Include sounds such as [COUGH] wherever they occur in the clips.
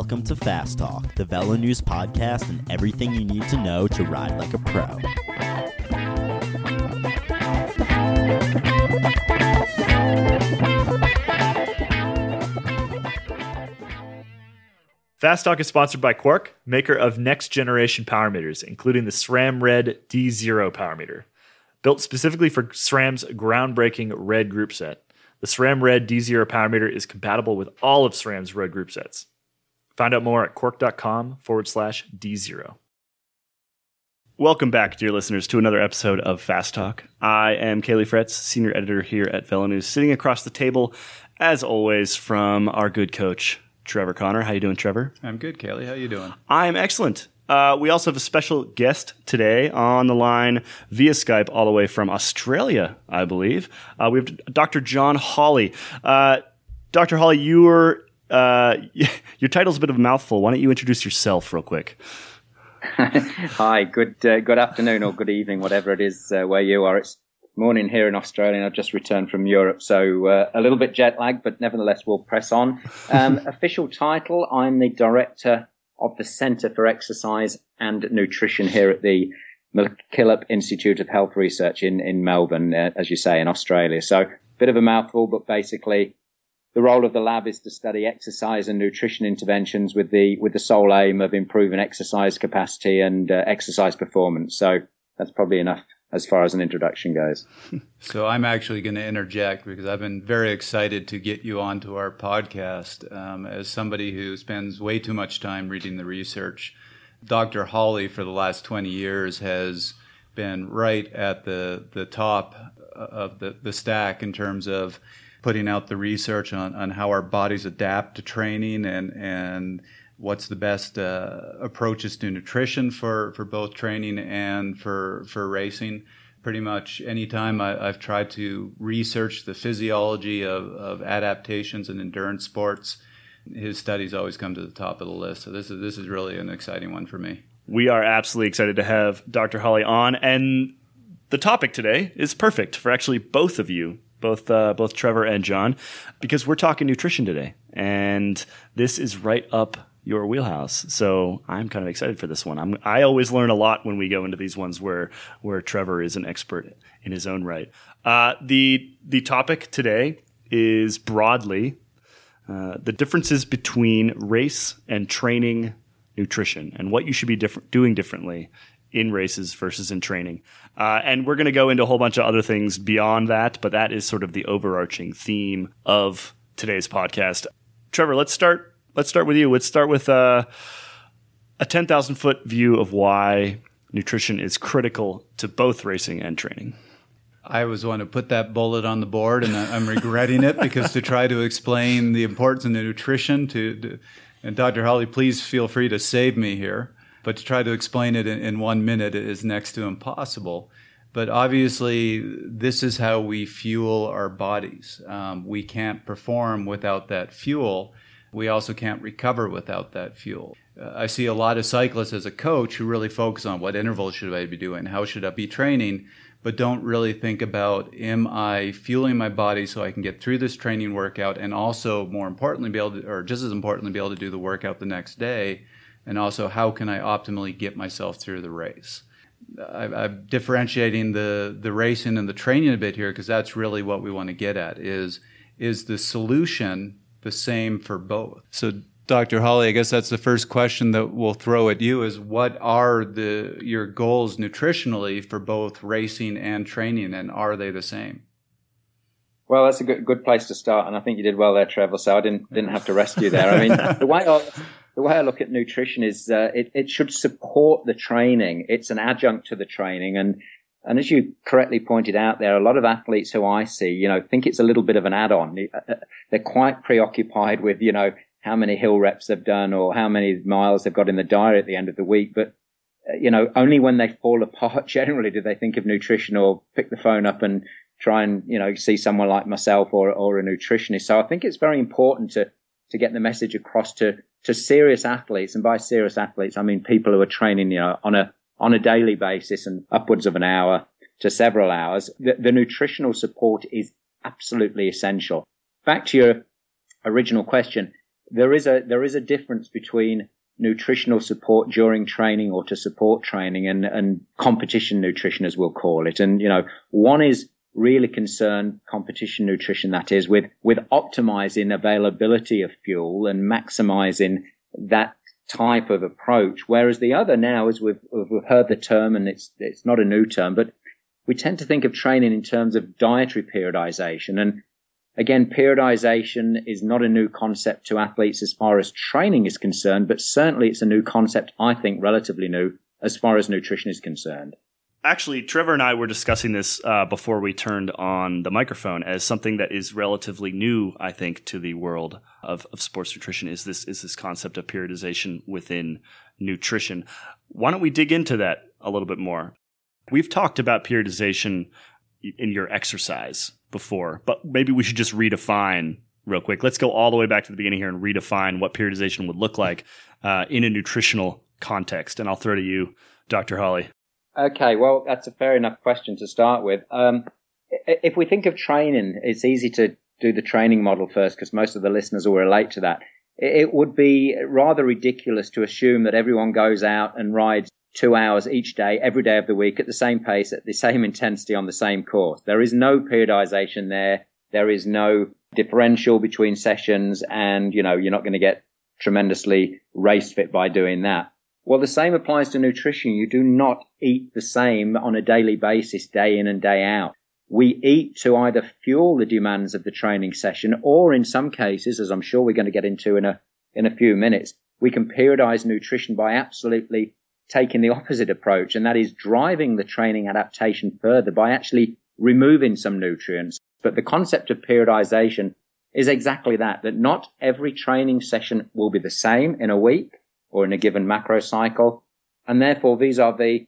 Welcome to Fast Talk, the Velo News podcast, and everything you need to know to ride like a pro. Fast Talk is sponsored by Quarq, maker of next generation power meters, including the SRAM Red D0 power meter. Built specifically for SRAM's groundbreaking red group set, the SRAM Red D0 power meter is compatible with all of SRAM's red group sets. Find out more at quarq.com forward slash D0. Welcome back, dear listeners, to another episode of Fast Talk. I am Caley Fretz, senior editor here at Velo News, sitting across the table, as always, from our good coach, Trevor Connor. How you doing, Trevor? I'm good, Caley. How you doing? I am excellent. Uh, we also have a special guest today on the line via Skype, all the way from Australia, I believe. Uh, we have Dr. John Hawley. Uh, Dr. Hawley, your uh, [LAUGHS] your title's a bit of a mouthful. Why don't you introduce yourself real quick? [LAUGHS] Hi, good uh, good afternoon or good evening, whatever it is uh, where you are. It's morning here in Australia, and I've just returned from Europe, so uh, a little bit jet lagged, but nevertheless, we'll press on. Um, [LAUGHS] official title: I'm the director of the Centre for Exercise and Nutrition here at the MacKillop Institute of Health Research in in Melbourne, uh, as you say, in Australia. So, bit of a mouthful, but basically. The role of the lab is to study exercise and nutrition interventions with the with the sole aim of improving exercise capacity and uh, exercise performance. So that's probably enough as far as an introduction goes. [LAUGHS] So I'm actually going to interject because I've been very excited to get you onto our podcast. Um, as somebody who spends way too much time reading the research, Dr. Hawley for the last 20 years has been right at the the top of the, the stack in terms of putting out the research on, on how our bodies adapt to training and and what's the best uh, approaches to nutrition for, for both training and for for racing. Pretty much anytime I, have tried to research the physiology of, of adaptations in endurance sports, his studies always come to the top of the list. So this is this is really an exciting one for me. We are absolutely excited to have Dr. Hawley on, and the topic today is perfect for actually both of you both uh, both Trevor and John, because we're talking nutrition today, and this is right up your wheelhouse. So I'm kind of excited for this one. I'm, I always learn a lot when we go into these ones where where Trevor is an expert in his own right. Uh, the the topic today is broadly uh, the differences between race and training nutrition and what you should be different, doing differently in races versus in training. Uh, and we're going to go into a whole bunch of other things beyond that, but that is sort of the overarching theme of today's podcast. Trevor, let's start. Let's start with you. Let's start with uh, a ten thousand foot view of why nutrition is critical to both racing and training. I was one to put that bullet on the board, and I'm regretting it because to try to explain the importance of nutrition to, to and Dr. Hawley, please feel free to save me here. But to try to explain it in, in one minute is next to impossible. But obviously, this is how we fuel our bodies. Um, we can't perform without that fuel. We also can't recover without that fuel. Uh, I see a lot of cyclists as a coach who really focus on what intervals should I be doing, how should I be training, but don't really think about am I fueling my body so I can get through this training workout and also more importantly be able to, or just as importantly be able to do the workout the next day and also how can I optimally get myself through the race. I, am differentiating the the racing and the training a bit here because that's really what we want to get at is is the solution the same for both. So Dr. Hawley, I guess that's the first question that we'll throw at you is what are the your goals nutritionally for both racing and training and are they the same? Well, that's a good good place to start, and I think you did well there, Trevor. So I didn't didn't have to rescue there. I mean, [LAUGHS] the way I, the way I look at nutrition is uh, it, it should support the training. It's an adjunct to the training. And, and as you correctly pointed out there, are a lot of athletes who I see, you know, think it's a little bit of an add-on. Uh, uh, they're quite preoccupied with, you know, how many hill reps they've done or how many miles they've got in the diary at the end of the week. But, uh, you know, only when they fall apart [LAUGHS] generally do they think of nutrition or pick the phone up and try and, you know, see someone like myself or, or a nutritionist. So I think it's very important to, to get the message across to, to serious athletes. And by serious athletes, I mean people who are training, you know, on a, on a daily basis and upwards of an hour to several hours. The, the nutritional support is absolutely essential. Back to your original question. there is a there is a difference between nutritional support during training or to support training and, and competition nutrition as we'll call it. And, you know, one is really concerned competition nutrition that is with, with optimizing availability of fuel and maximizing that type of approach. Whereas the other now, as we've, we've heard the term and it's, it's not a new term, but we tend to think of training in terms of dietary periodization. And Again, periodization is not a new concept to athletes as far as training is concerned, but certainly it's a new concept, I think, relatively new as far as nutrition is concerned. Actually, Trevor and I were discussing this uh, before we turned on the microphone as something that is relatively new, I think, to the world of, of sports nutrition is this is this concept of periodization within nutrition. Why don't we dig into that a little bit more? We've talked about periodization in your exercise before, but maybe we should just redefine real quick. Let's go all the way back to the beginning here and redefine what periodization would look like uh, in a nutritional context. And I'll throw to you, Dr. Hawley. Okay, well, that's a fair enough question to start with. Um, if we think of training, it's easy to do the training model first because most of the listeners will relate to that. It would be rather ridiculous to assume that everyone goes out and rides two hours each day, every day of the week at the same pace, at the same intensity on the same course. There is no periodization there. There is no differential between sessions and, you know, you're not going to get tremendously race fit by doing that. Well, the same applies to nutrition. You do not eat the same on a daily basis, day in and day out. We eat to either fuel the demands of the training session or in some cases, as I'm sure we're going to get into in a, in a few minutes, we can periodize nutrition by absolutely taking the opposite approach, and that is driving the training adaptation further by actually removing some nutrients. But the concept of periodization is exactly that, that not every training session will be the same in a week or in a given macro cycle. And therefore, these are the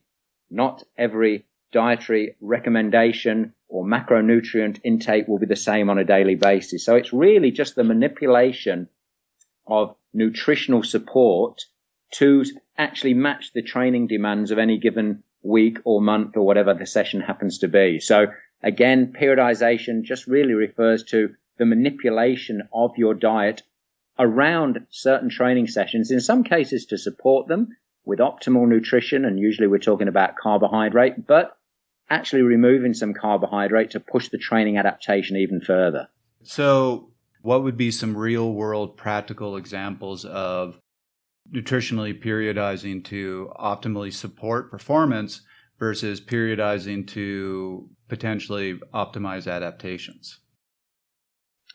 not every dietary recommendation or macronutrient intake will be the same on a daily basis. So it's really just the manipulation of nutritional support to actually match the training demands of any given week or month or whatever the session happens to be. So again, periodization just really refers to the manipulation of your diet around certain training sessions, in some cases to support them with optimal nutrition. And usually we're talking about carbohydrate, but actually removing some carbohydrate to push the training adaptation even further. So what would be some real world practical examples of nutritionally periodizing to optimally support performance versus periodizing to potentially optimize adaptations?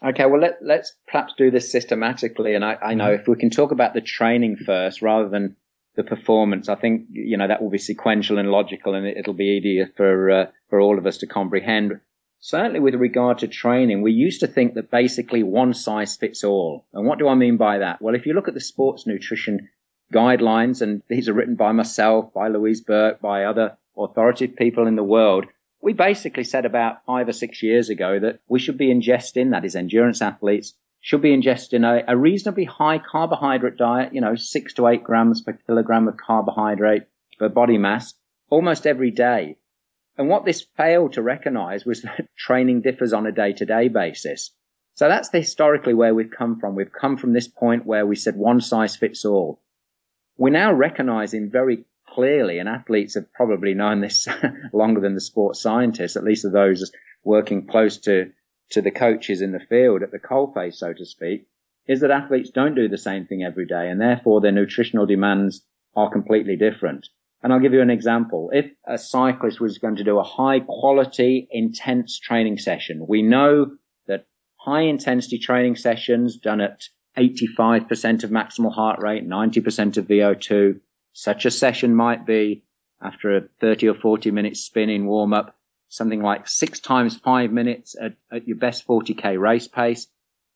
Okay, well, let, let's perhaps do this systematically. And I, I know mm-hmm. if we can talk about the training first rather than the performance, I think, you know, that will be sequential and logical and it, will be easier for, uh, for all of us to comprehend certainly with regard to training, we used to think that basically one size fits all. And what do I mean by that? Well, if you look at the sports nutrition guidelines, and these are written by myself, by Louise Burke, by other authoritative people in the world, we basically said about five or six years ago that we should be ingesting, that is endurance athletes, should be ingesting a, a reasonably high carbohydrate diet, you know, six to eight grams per kilogram of carbohydrate per body mass almost every day. And what this failed to recognize was [LAUGHS] that training differs on a day to day basis. So that's historically where we've come from. We've come from this point where we said one size fits all. We're now recognizing very clearly, and athletes have probably known this [LAUGHS] longer than the sports scientists, at least of those working close to, to the coaches in the field at the coalface, so to speak, is that athletes don't do the same thing every day and therefore their nutritional demands are completely different. And I'll give you an example. If a cyclist was going to do a high quality, intense training session, we know that high intensity training sessions done at 85% of maximal heart rate, 90% of VO2, such a session might be after a 30 or 40 minute spinning warm up, something like six times five minutes at, at your best 40k race pace.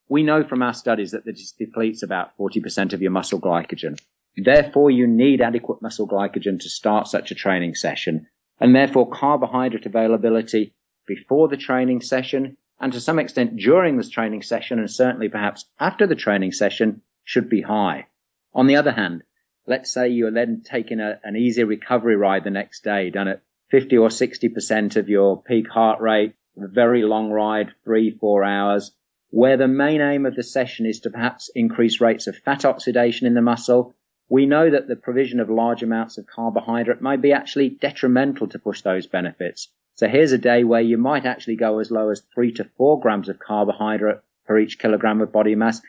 We know from our studies that this depletes about 40% of your muscle glycogen. Therefore, you need adequate muscle glycogen to start such a training session. And therefore, carbohydrate availability before the training session and to some extent during this training session and certainly perhaps after the training session should be high. On the other hand, let's say you're then taking a, an easy recovery ride the next day done at 50 or 60% of your peak heart rate, a very long ride, three, four hours. where the main aim of the session is to perhaps increase rates of fat oxidation in the muscle, we know that the provision of large amounts of carbohydrate might be actually detrimental to push those benefits. So here's a day where you might actually go as low as three to four grams of carbohydrate per each kilogram of body mass.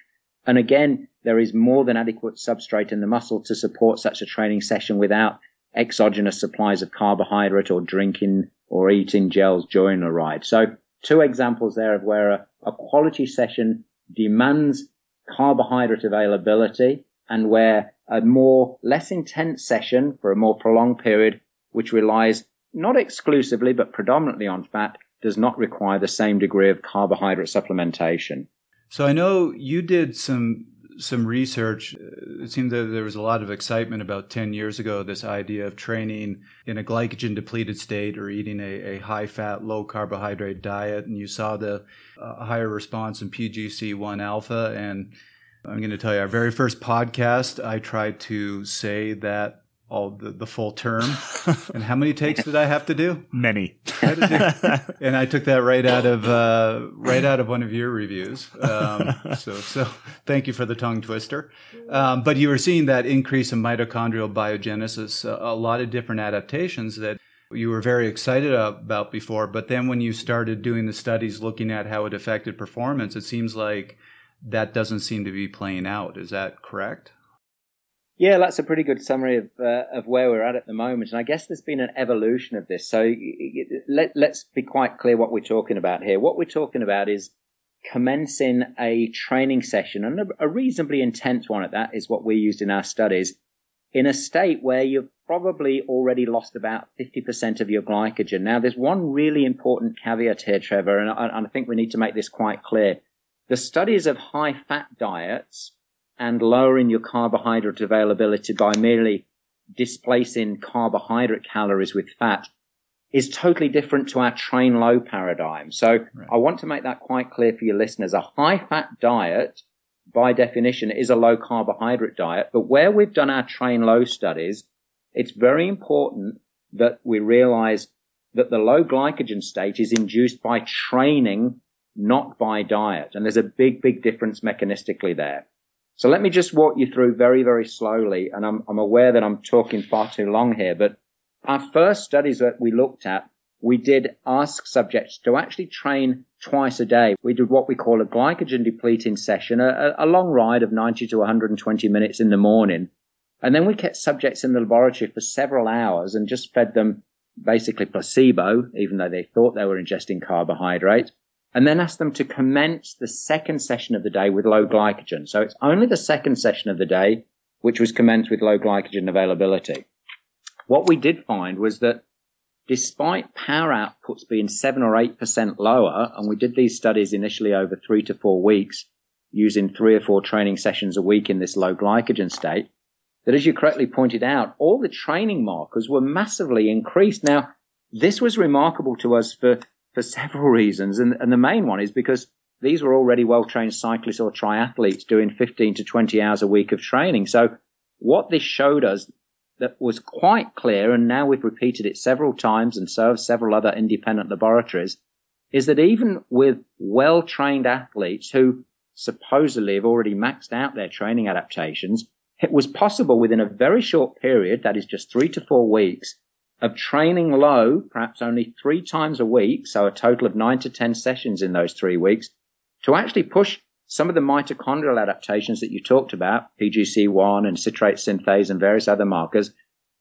And again, there is more than adequate substrate in the muscle to support such a training session without exogenous supplies of carbohydrate or drinking or eating gels during the ride. So two examples there of where a, a quality session demands carbohydrate availability and where a more less intense session for a more prolonged period, which relies not exclusively but predominantly on fat, does not require the same degree of carbohydrate supplementation. So I know you did some some research. It seemed that there was a lot of excitement about 10 years ago, this idea of training in a glycogen depleted state or eating a, a high fat, low carbohydrate diet. And you saw the uh, higher response in PGC1 alpha. And I'm going to tell you, our very first podcast, I tried to say that all the, the full term. [LAUGHS] and how many takes did I have to do? Many. and I took that right out of uh, right out of one of your reviews. Um, so so thank you for the tongue twister. Um, but you were seeing that increase in mitochondrial biogenesis, a, a lot of different adaptations that you were very excited about before. But then when you started doing the studies looking at how it affected performance, it seems like that doesn't seem to be playing out. Is that correct? Yeah, that's a pretty good summary of uh, of where we're at at the moment, and I guess there's been an evolution of this. So let let's be quite clear what we're talking about here. What we're talking about is commencing a training session, and a, reasonably intense one at that is what we used in our studies, in a state where you've probably already lost about 50% of your glycogen. Now, there's one really important caveat here, Trevor, and I, and I think we need to make this quite clear. The studies of high fat diets and lowering your carbohydrate availability by merely displacing carbohydrate calories with fat is totally different to our train low paradigm. So right. I want to make that quite clear for your listeners. A high fat diet, by definition, is a low carbohydrate diet. But where we've done our train low studies, it's very important that we realize that the low glycogen state is induced by training, not by diet. And there's a big, big difference mechanistically there. So let me just walk you through very, very slowly. And I'm, I'm aware that I'm talking far too long here, but our first studies that we looked at, we did ask subjects to actually train twice a day. We did what we call a glycogen depleting session, a, a long ride of 90 to 120 minutes in the morning. And then we kept subjects in the laboratory for several hours and just fed them basically placebo, even though they thought they were ingesting carbohydrate and then ask them to commence the second session of the day with low glycogen. So it's only the second session of the day which was commenced with low glycogen availability. What we did find was that despite power outputs being seven or eight percent lower, and we did these studies initially over three to four weeks using three or four training sessions a week in this low glycogen state, that as you correctly pointed out, all the training markers were massively increased. Now, this was remarkable to us for for several reasons. And, and the main one is because these were already well trained cyclists or triathletes doing 15 to 20 hours a week of training. So what this showed us that was quite clear, and now we've repeated it several times and so have several other independent laboratories, is that even with well trained athletes who supposedly have already maxed out their training adaptations, it was possible within a very short period, that is just three to four weeks, of training low, perhaps only three times a week, so a total of nine to 10 sessions in those three weeks, to actually push some of the mitochondrial adaptations that you talked about, PGC1 and citrate synthase and various other markers,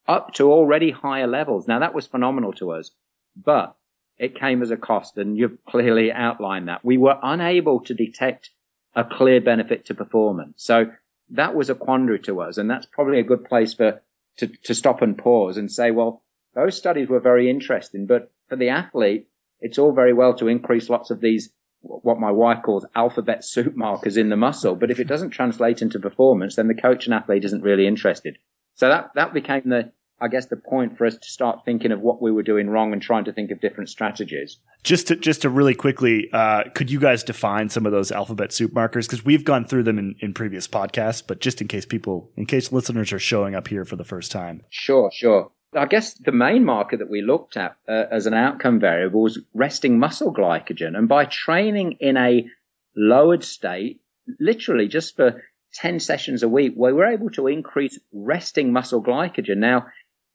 up to already higher levels. Now that was phenomenal to us, but it came as a cost and you've clearly outlined that. We were unable to detect a clear benefit to performance. So that was a quandary to us and that's probably a good place for to, to stop and pause and say, well, those studies were very interesting, but for the athlete, it's all very well to increase lots of these, what my wife calls alphabet soup markers in the muscle. But if it doesn't translate into performance, then the coach and athlete isn't really interested. So that, that became the, I guess the point for us to start thinking of what we were doing wrong and trying to think of different strategies. Just to just to really quickly, uh, could you guys define some of those alphabet soup markers? Because we've gone through them in, in previous podcasts, but just in case people, in case listeners are showing up here for the first time. Sure, sure. I guess the main marker that we looked at uh, as an outcome variable was resting muscle glycogen. And by training in a lowered state, literally just for 10 sessions a week, we were able to increase resting muscle glycogen. Now,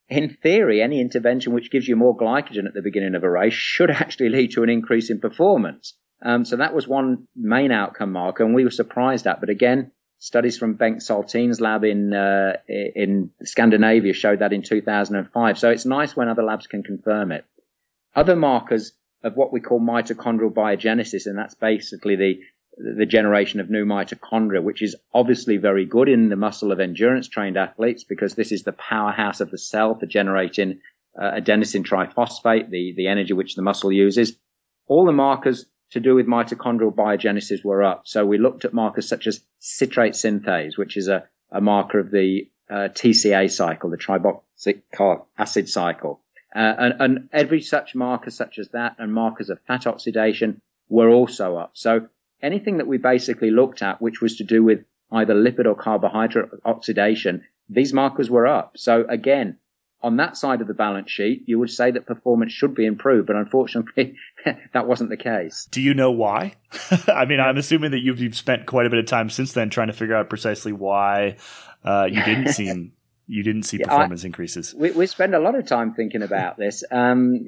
in theory, any intervention which gives you more glycogen at the beginning of a race should [LAUGHS] actually lead to an increase in performance. Um, so that was one main outcome marker, and we were surprised at. But again, studies from Bengt Saltin's lab in uh, in Scandinavia showed that in 2005. So it's nice when other labs can confirm it. Other markers of what we call mitochondrial biogenesis, and that's basically the the generation of new mitochondria, which is obviously very good in the muscle of endurance trained athletes because this is the powerhouse of the cell for generating uh, adenosine triphosphate, the, the energy which the muscle uses. All the markers to do with mitochondrial biogenesis were up. So we looked at markers such as citrate synthase, which is a, a marker of the uh, TCA cycle, the tricarboxylic acid cycle. Uh, and, and every such marker such as that and markers of fat oxidation were also up. So anything that we basically looked at, which was to do with either lipid or carbohydrate oxidation, these markers were up. So again, on that side of the balance sheet, you would say that performance should be improved, but unfortunately, [LAUGHS] that wasn't the case. Do you know why? [LAUGHS] I mean, I'm assuming that you've, you've, spent quite a bit of time since then trying to figure out precisely why uh, you didn't [LAUGHS] see you didn't see performance I, increases. We, we, spend a lot of time thinking about this, um,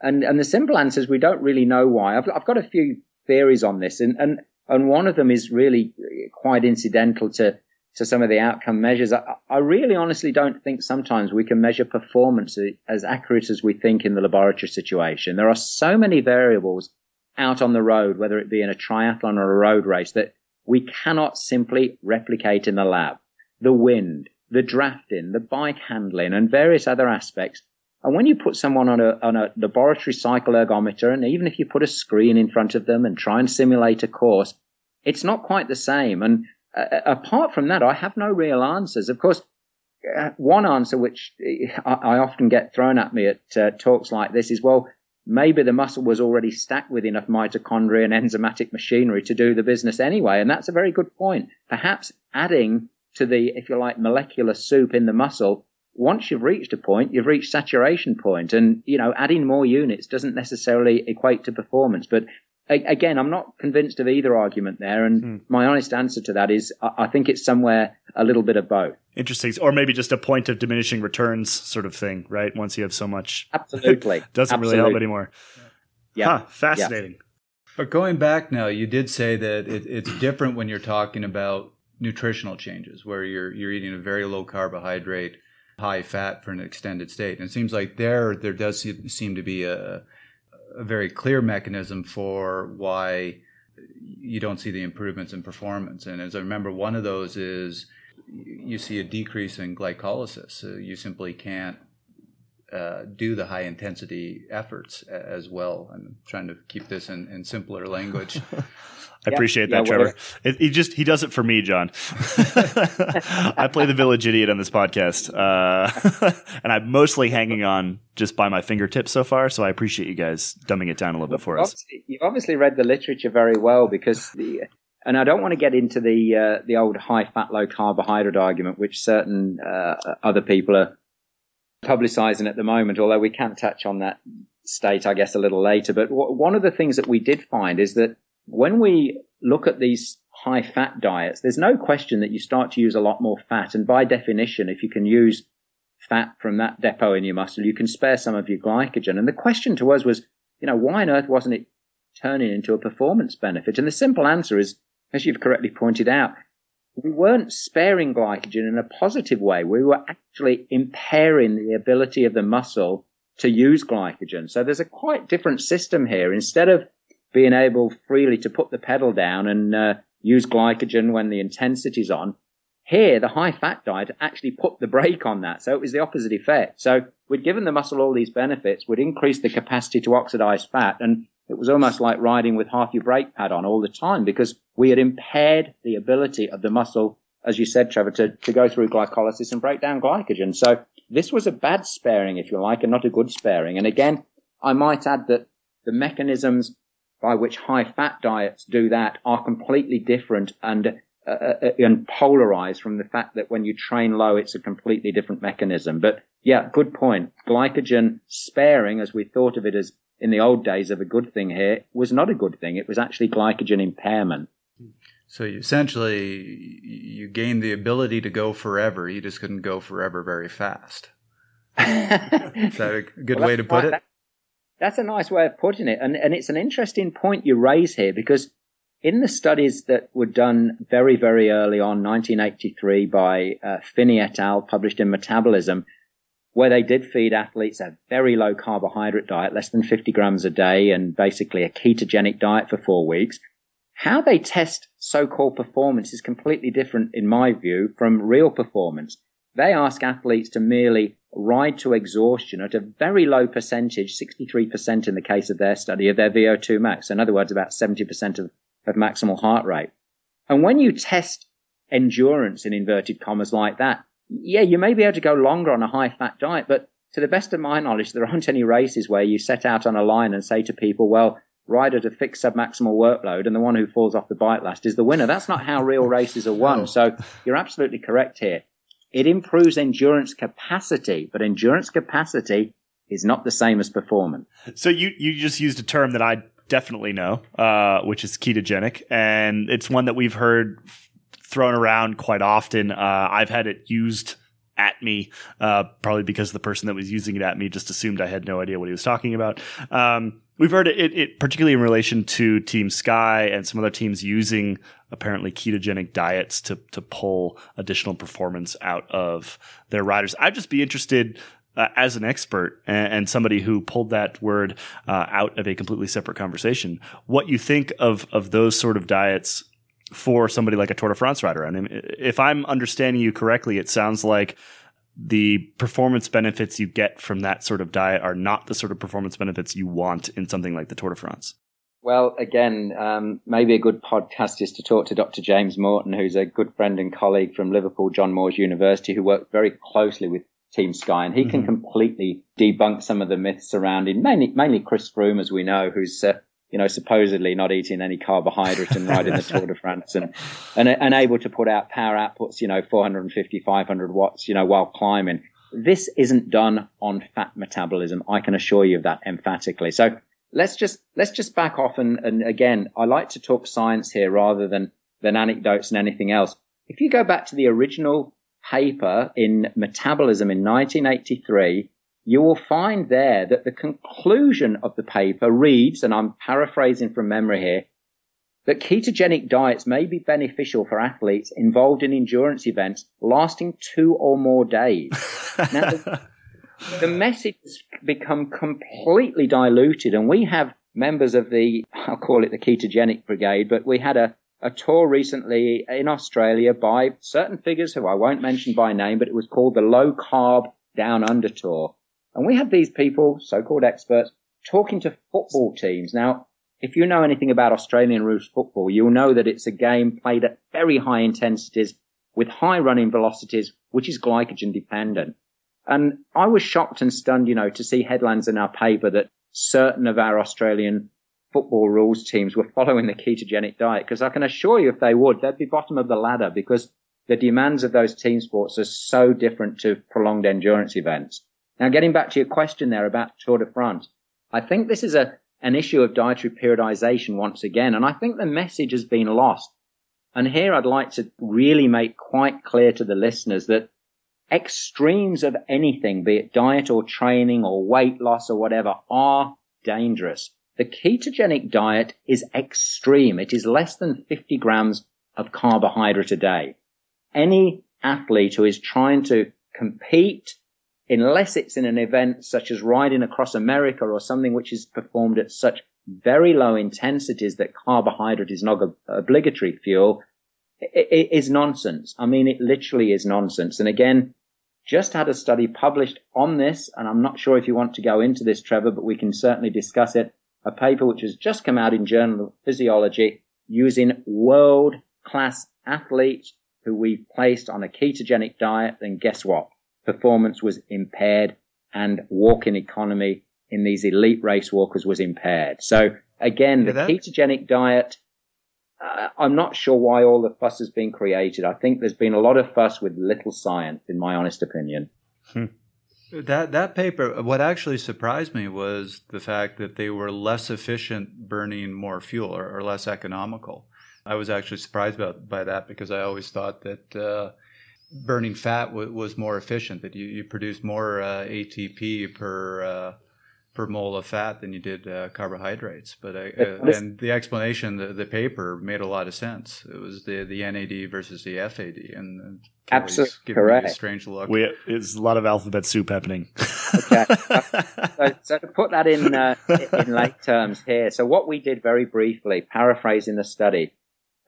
and and the simple answer is we don't really know why. I've, I've got a few theories on this, and and and one of them is really quite incidental to to some of the outcome measures. I, I, really honestly don't think sometimes we can measure performance as accurate as we think in the laboratory situation. There are so many variables out on the road, whether it be in a triathlon or a road race, that we cannot simply replicate in the lab. The wind, the drafting, the bike handling, and various other aspects. And when you put someone on a, on a laboratory cycle ergometer, and even if you put a screen in front of them and try and simulate a course, it's not quite the same. And uh, apart from that, I have no real answers. Of course, uh, one answer which I, I, often get thrown at me at uh, talks like this is, well, maybe the muscle was already stacked with enough mitochondria and enzymatic machinery to do the business anyway. And that's a very good point. Perhaps adding to the, if you like, molecular soup in the muscle, once you've reached a point, you've reached saturation point and, you know, adding more units doesn't necessarily equate to performance. But again, I'm not convinced of either argument there. And hmm. my honest answer to that is I think it's somewhere a little bit of both. Interesting. Or maybe just a point of diminishing returns sort of thing, right? Once you have so much. Absolutely. [LAUGHS] doesn't Absolutely. really help anymore. Yeah. Huh, fascinating. Yeah. But going back now, you did say that it, it's different when you're talking about nutritional changes, where you're you're eating a very low carbohydrate, high fat for an extended state. And it seems like there there does seem to be a a very clear mechanism for why you don't see the improvements in performance. And as I remember, one of those is you see a decrease in glycolysis. So you simply can't uh, do the high intensity efforts as well. I'm trying to keep this in, in simpler language. [LAUGHS] I yeah, appreciate that, yeah, Trevor. It, he just he does it for me, John. [LAUGHS] I play the village idiot on this podcast, uh, [LAUGHS] and I'm mostly hanging on just by my fingertips so far. So I appreciate you guys dumbing it down a little bit for us. You've obviously read the literature very well because the, and I don't want to get into the uh, the old high fat, low carbohydrate argument, which certain uh, other people are publicising at the moment. Although we can touch on that state, I guess, a little later. But w- one of the things that we did find is that when we look at these high fat diets, there's no question that you start to use a lot more fat. And by definition, if you can use fat from that depot in your muscle, you can spare some of your glycogen. And the question to us was, you know, why on earth wasn't it turning into a performance benefit? And the simple answer is, as you've correctly pointed out, we weren't sparing glycogen in a positive way. We were actually impairing the ability of the muscle to use glycogen. So there's a quite different system here. Instead of being able freely to put the pedal down and uh, use glycogen when the intensity's on. Here, the high fat diet actually put the brake on that. So it was the opposite effect. So we'd given the muscle all these benefits. We'd increased the capacity to oxidize fat. And it was almost like riding with half your brake pad on all the time because we had impaired the ability of the muscle, as you said, Trevor, to, to go through glycolysis and break down glycogen. So this was a bad sparing, if you like, and not a good sparing. And again, I might add that the mechanisms by which high fat diets do that are completely different and uh, uh, and polarized from the fact that when you train low, it's a completely different mechanism. But yeah, good point. Glycogen sparing, as we thought of it as in the old days of a good thing here was not a good thing. It was actually glycogen impairment. So you essentially you gained the ability to go forever. You just couldn't go forever very fast. [LAUGHS] Is that a good Well, way to put it? That- That's a nice way of putting it. And, and it's an interesting point you raise here because in the studies that were done very, very early on, 1983 by uh, Phinney et al., published in Metabolism, where they did feed athletes a very low carbohydrate diet, less than 50 grams a day, and basically a ketogenic diet for four weeks. How they test so-called performance is completely different, in my view, from real performance. They ask athletes to merely ride to exhaustion at a very low percentage, 63% in the case of their study of their VO2 max. In other words, about 70% of, of maximal heart rate. And when you test endurance in inverted commas like that, yeah, you may be able to go longer on a high fat diet, but to the best of my knowledge, there aren't any races where you set out on a line and say to people, well, ride at a fixed submaximal workload and the one who falls off the bike last is the winner. That's not how real [LAUGHS] races are won. So you're absolutely correct here. It improves endurance capacity, but endurance capacity is not the same as performance. So you you just used a term that I definitely know, uh, which is ketogenic, and it's one that we've heard thrown around quite often. Uh, I've had it used at me, uh, probably because the person that was using it at me just assumed I had no idea what he was talking about. Um, we've heard it, it, it, particularly in relation to Team Sky and some other teams using apparently ketogenic diets to to pull additional performance out of their riders. I'd just be interested uh, as an expert and, and somebody who pulled that word uh, out of a completely separate conversation, what you think of of those sort of diets for somebody like a Tour de France rider. I mean, if I'm understanding you correctly, it sounds like the performance benefits you get from that sort of diet are not the sort of performance benefits you want in something like the Tour de France. Well, again, um, maybe a good podcast is to talk to Dr. James Morton, who's a good friend and colleague from Liverpool John Moores University, who worked very closely with Team Sky, and he can completely debunk some of the myths surrounding mainly mainly Chris Froome, as we know, who's uh, you know supposedly not eating any carbohydrate and riding the Tour de France and, and and able to put out power outputs, you know, 450, 500 watts, you know, while climbing. This isn't done on fat metabolism. I can assure you of that emphatically. So let's just let's just back off and, and again, I like to talk science here rather than than anecdotes and anything else. If you go back to the original paper in Metabolism in 1983, you will find there that the conclusion of the paper reads, and I'm paraphrasing from memory here, that ketogenic diets may be beneficial for athletes involved in endurance events lasting two or more days. now, the, [LAUGHS] the message has become completely diluted, and we have members of the, I'll call it the ketogenic brigade, but we had a, a tour recently in Australia by certain figures who I won't mention by name, but it was called the Low Carb Down Under Tour. And we had these people, so-called experts, talking to football teams. Now, if you know anything about Australian rules football, you'll know that it's a game played at very high intensities with high running velocities, which is glycogen dependent. And I was shocked and stunned, you know, to see headlines in our paper that certain of our Australian football rules teams were following the ketogenic diet. Because I can assure you, if they would, they'd be bottom of the ladder because the demands of those team sports are so different to prolonged endurance events. Now, getting back to your question there about Tour de France, I think this is a, an issue of dietary periodization once again. And I think the message has been lost. And here I'd like to really make quite clear to the listeners that extremes of anything, be it diet or training or weight loss or whatever, are dangerous. The ketogenic diet is extreme. It is less than 50 grams of carbohydrate a day. Any athlete who is trying to compete, unless it's in an event such as riding across America or something which is performed at such very low intensities that carbohydrate is not obligatory fuel, it is nonsense. I mean, it literally is nonsense. And again, just had a study published on this, and I'm not sure if you want to go into this, Trevor, but we can certainly discuss it. A paper which has just come out in Journal of Physiology using world class athletes who we placed on a ketogenic diet. And guess what? Performance was impaired and walking economy in these elite race walkers was impaired. So again, the that- ketogenic diet, uh, I'm not sure why all the fuss has been created. I think there's been a lot of fuss with little science, in my honest opinion. That that paper, what actually surprised me was the fact that they were less efficient burning more fuel or, or less economical. I was actually surprised about, by that because I always thought that uh, burning fat w- was more efficient, that you, you produce more uh, ATP per uh, per mole of fat than you did uh, carbohydrates. But I, uh, and the explanation, the, the paper made a lot of sense. It was the the NAD versus the FAD, and absolutely correct. strange look. We, it's a lot of alphabet soup happening. okay, [LAUGHS] so, so, to put that in uh, in late terms here, so what we did very briefly, paraphrasing the study,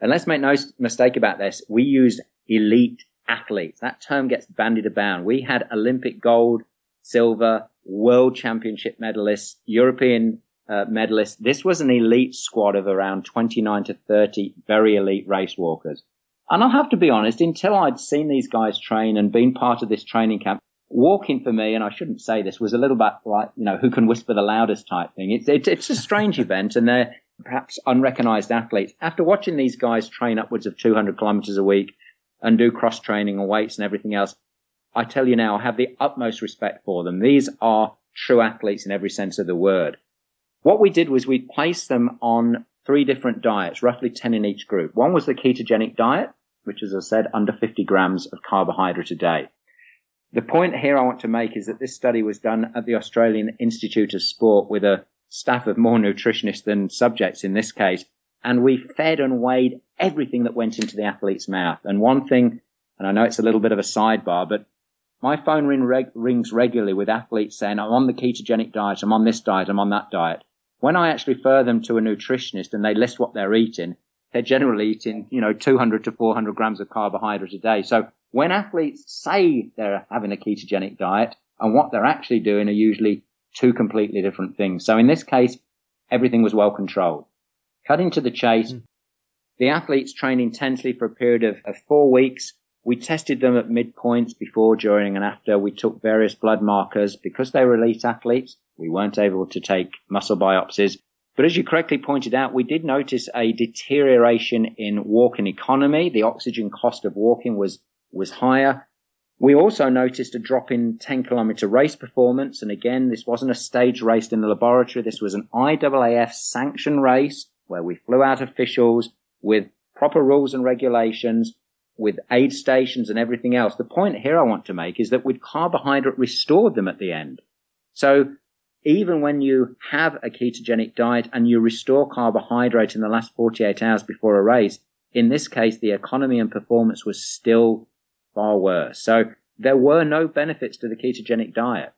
and let's make no mistake about this, we used elite athletes. That term gets bandied about. We had Olympic gold, silver, world championship medalists, European uh, medalists. This was an elite squad of around 29 to 30 very elite race walkers. And I'll have to be honest, until I'd seen these guys train and been part of this training camp, walking for me, and I shouldn't say this, was a little bit like, you know, who can whisper the loudest type thing. It's, it's, it's a strange [LAUGHS] event and they're perhaps unrecognized athletes. After watching these guys train upwards of 200 kilometers a week and do cross training and weights and everything else, I tell you now, I have the utmost respect for them. These are true athletes in every sense of the word. What we did was we placed them on three different diets, roughly 10 in each group. One was the ketogenic diet, which, as I said, under 50 grams of carbohydrate a day. The point here I want to make is that this study was done at the Australian Institute of Sport with a staff of more nutritionists than subjects in this case. And we fed and weighed everything that went into the athlete's mouth. And one thing, and I know it's a little bit of a sidebar, but my phone ring reg- rings regularly with athletes saying, I'm on the ketogenic diet, I'm on this diet, I'm on that diet. When I actually refer them to a nutritionist and they list what they're eating, they're generally eating, you know, 200 to 400 grams of carbohydrate a day. So when athletes say they're having a ketogenic diet and what they're actually doing are usually two completely different things. So in this case, everything was well controlled. Cutting to the chase, mm. the athletes trained intensely for a period of, of four weeks we tested them at midpoints before, during, and after. We took various blood markers. Because they were elite athletes, we weren't able to take muscle biopsies. But as you correctly pointed out, we did notice a deterioration in walking economy. The oxygen cost of walking was, was higher. We also noticed a drop in 10 kilometer race performance. And again, this wasn't a stage race in the laboratory. This was an IAAF sanctioned race where we flew out officials with proper rules and regulations with aid stations and everything else. The point here I want to make is that with carbohydrate restored them at the end. So even when you have a ketogenic diet and you restore carbohydrate in the last 48 hours before a race, in this case, the economy and performance was still far worse. So there were no benefits to the ketogenic diet.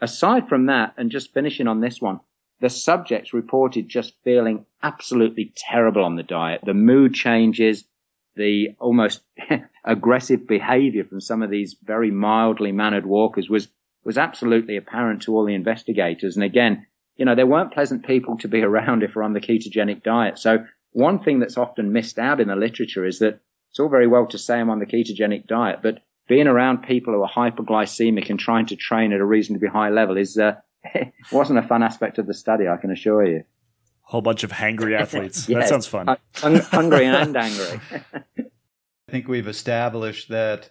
Aside from that, and just finishing on this one, the subjects reported just feeling absolutely terrible on the diet. The mood changes, the almost [LAUGHS] aggressive behavior from some of these very mildly mannered walkers was, was absolutely apparent to all the investigators. And again, you know, they weren't pleasant people to be [LAUGHS] around if we're on the ketogenic diet. So one thing that's often missed out in the literature is that it's all very well to say I'm on the ketogenic diet, but being around people who are hypoglycemic and trying to train at a reasonably high level is, uh, wasn't a fun aspect of the study, I can assure you whole bunch of hangry [LAUGHS] athletes. yes. That sounds fun. hungry and angry. [LAUGHS] I think we've established that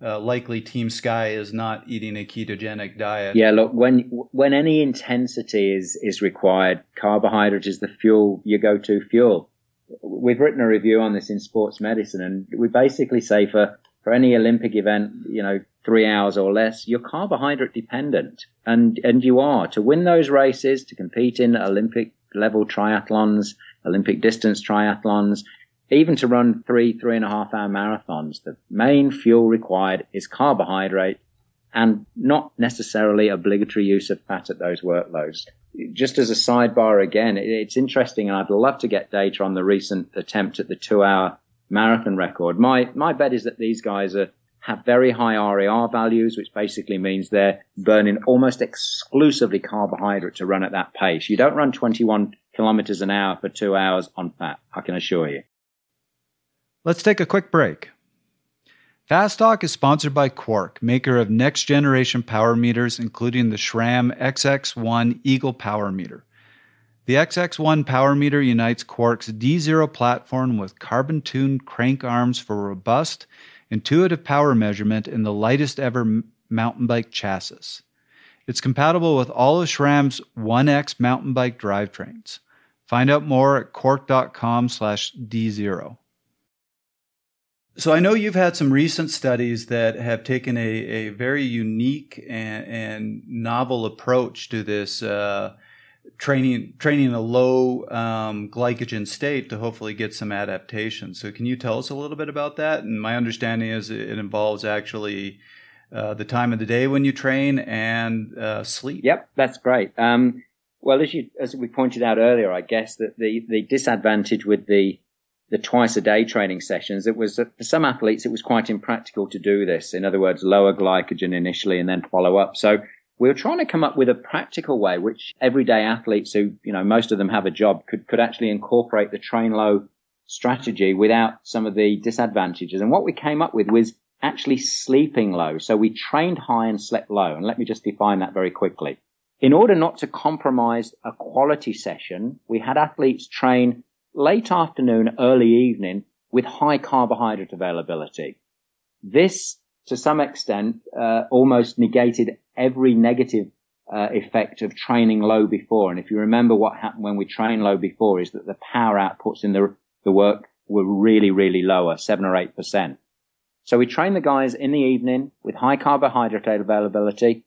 uh, likely Team Sky is not eating a ketogenic diet. Yeah, look, when when any intensity is is required, carbohydrate is the fuel your go-to fuel. We've written a review on this in Sports Medicine, and we basically say for for any Olympic event, you know, three hours or less, you're carbohydrate dependent, and and you are to win those races to compete in Olympic level triathlons, Olympic distance triathlons, even to run three, three and a half hour marathons. The main fuel required is carbohydrate and not necessarily obligatory use of fat at those workloads. Just as a sidebar again, it's interesting and I'd love to get data on the recent attempt at the two hour marathon record. My, my bet is that these guys are have very high RER values, which basically means they're burning almost exclusively carbohydrate to run at that pace. You don't run 21 kilometers an hour for two hours on fat, I can assure you. Let's take a quick break. Fast Talk is sponsored by Quarq, maker of next generation power meters, including the SRAM XX1 Eagle Power Meter. The XX1 power meter unites Quarq's D0 platform with carbon tuned crank arms for robust intuitive power measurement in the lightest ever mountain bike chassis. It's compatible with all of SRAM's 1X mountain bike drivetrains. Find out more at quarq.com slash D0. So I know you've had some recent studies that have taken a, a very unique and, and novel approach to this uh, training training a low um, glycogen state to hopefully get some adaptation. So can you tell us a little bit about that? And my understanding is it involves actually uh, the time of the day when you train and uh, sleep. Yep, that's great. Um, well, as you as we pointed out earlier, I guess that the the disadvantage with the the twice a day training sessions, it was for some athletes, it was quite impractical to do this. In other words, lower glycogen initially and then follow up. So we were trying to come up with a practical way, which everyday athletes who, you know, most of them have a job could, could actually incorporate the train low strategy without some of the disadvantages. And what we came up with was actually sleeping low. So we trained high and slept low. And let me just define that very quickly. In order not to compromise a quality session, we had athletes train late afternoon, early evening with high carbohydrate availability. This, to some extent, uh, almost negated every negative uh, effect of training low before. And if you remember what happened when we trained low before is that the power outputs in the, the work were really, really lower, seven or eight percent. So we trained the guys in the evening with high carbohydrate availability,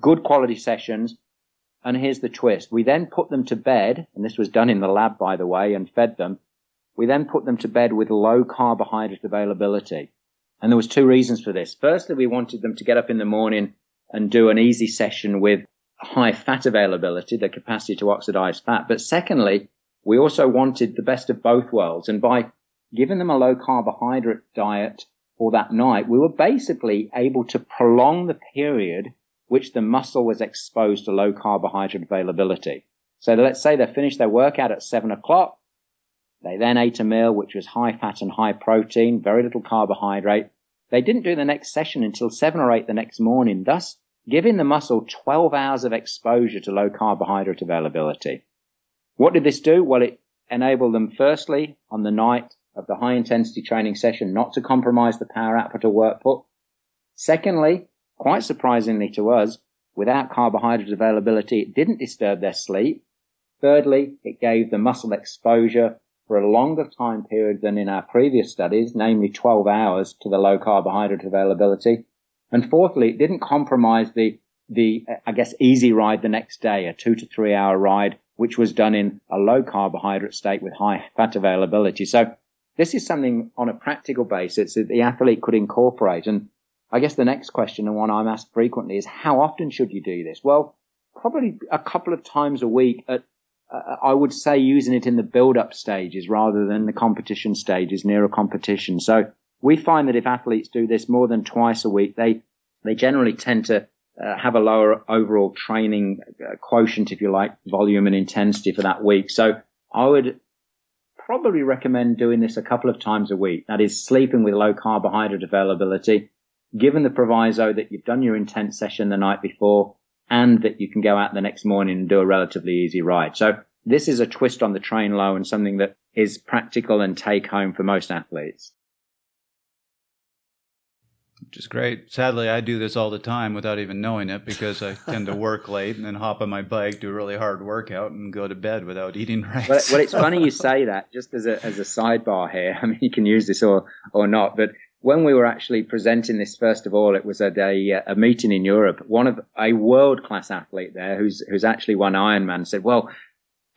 good quality sessions, and here's the twist. We then put them to bed, and this was done in the lab, by the way, and fed them. We then put them to bed with low carbohydrate availability. And there was two reasons for this. Firstly, we wanted them to get up in the morning and do an easy session with high fat availability, the capacity to oxidize fat. But secondly, we also wanted the best of both worlds. And by giving them a low carbohydrate diet for that night, we were basically able to prolong the period which the muscle was exposed to low carbohydrate availability. So let's say they finished their workout at seven o'clock. They then ate a meal which was high fat and high protein, very little carbohydrate. They didn't do the next session until seven or eight the next morning, thus giving the muscle 12 hours of exposure to low carbohydrate availability. What did this do? Well, it enabled them firstly on the night of the high intensity training session not to compromise the power output or work put. Secondly, Quite surprisingly to us, without carbohydrate availability, it didn't disturb their sleep. Thirdly, it gave the muscle exposure for a longer time period than in our previous studies, namely 12 hours to the low carbohydrate availability. And fourthly, it didn't compromise the, the, I guess, easy ride the next day, a two to three hour ride, which was done in a low carbohydrate state with high fat availability. So this is something on a practical basis that the athlete could incorporate. And I guess the next question and one I'm asked frequently is how often should you do this? Well, probably a couple of times a week at uh, I would say using it in the build-up stages rather than the competition stages near a competition. So we find that if athletes do this more than twice a week, they they generally tend to uh, have a lower overall training uh, quotient, if you like, volume and intensity for that week. So I would probably recommend doing this a couple of times a week. That is sleeping with low carbohydrate availability given the proviso that you've done your intense session the night before and that you can go out the next morning and do a relatively easy ride. So this is a twist on the train low and something that is practical and take home for most athletes. Which is great. Sadly, I do this all the time without even knowing it because I tend to work [LAUGHS] late and then hop on my bike, do a really hard workout, and go to bed without [LAUGHS] eating right. Well, well it's funny you say that. Just as a as a sidebar here, [LAUGHS] I mean, you can use this or or not, but when we were actually presenting this, first of all, it was at a, a meeting in Europe. One of a world class athlete there who's, who's actually won Ironman said, well,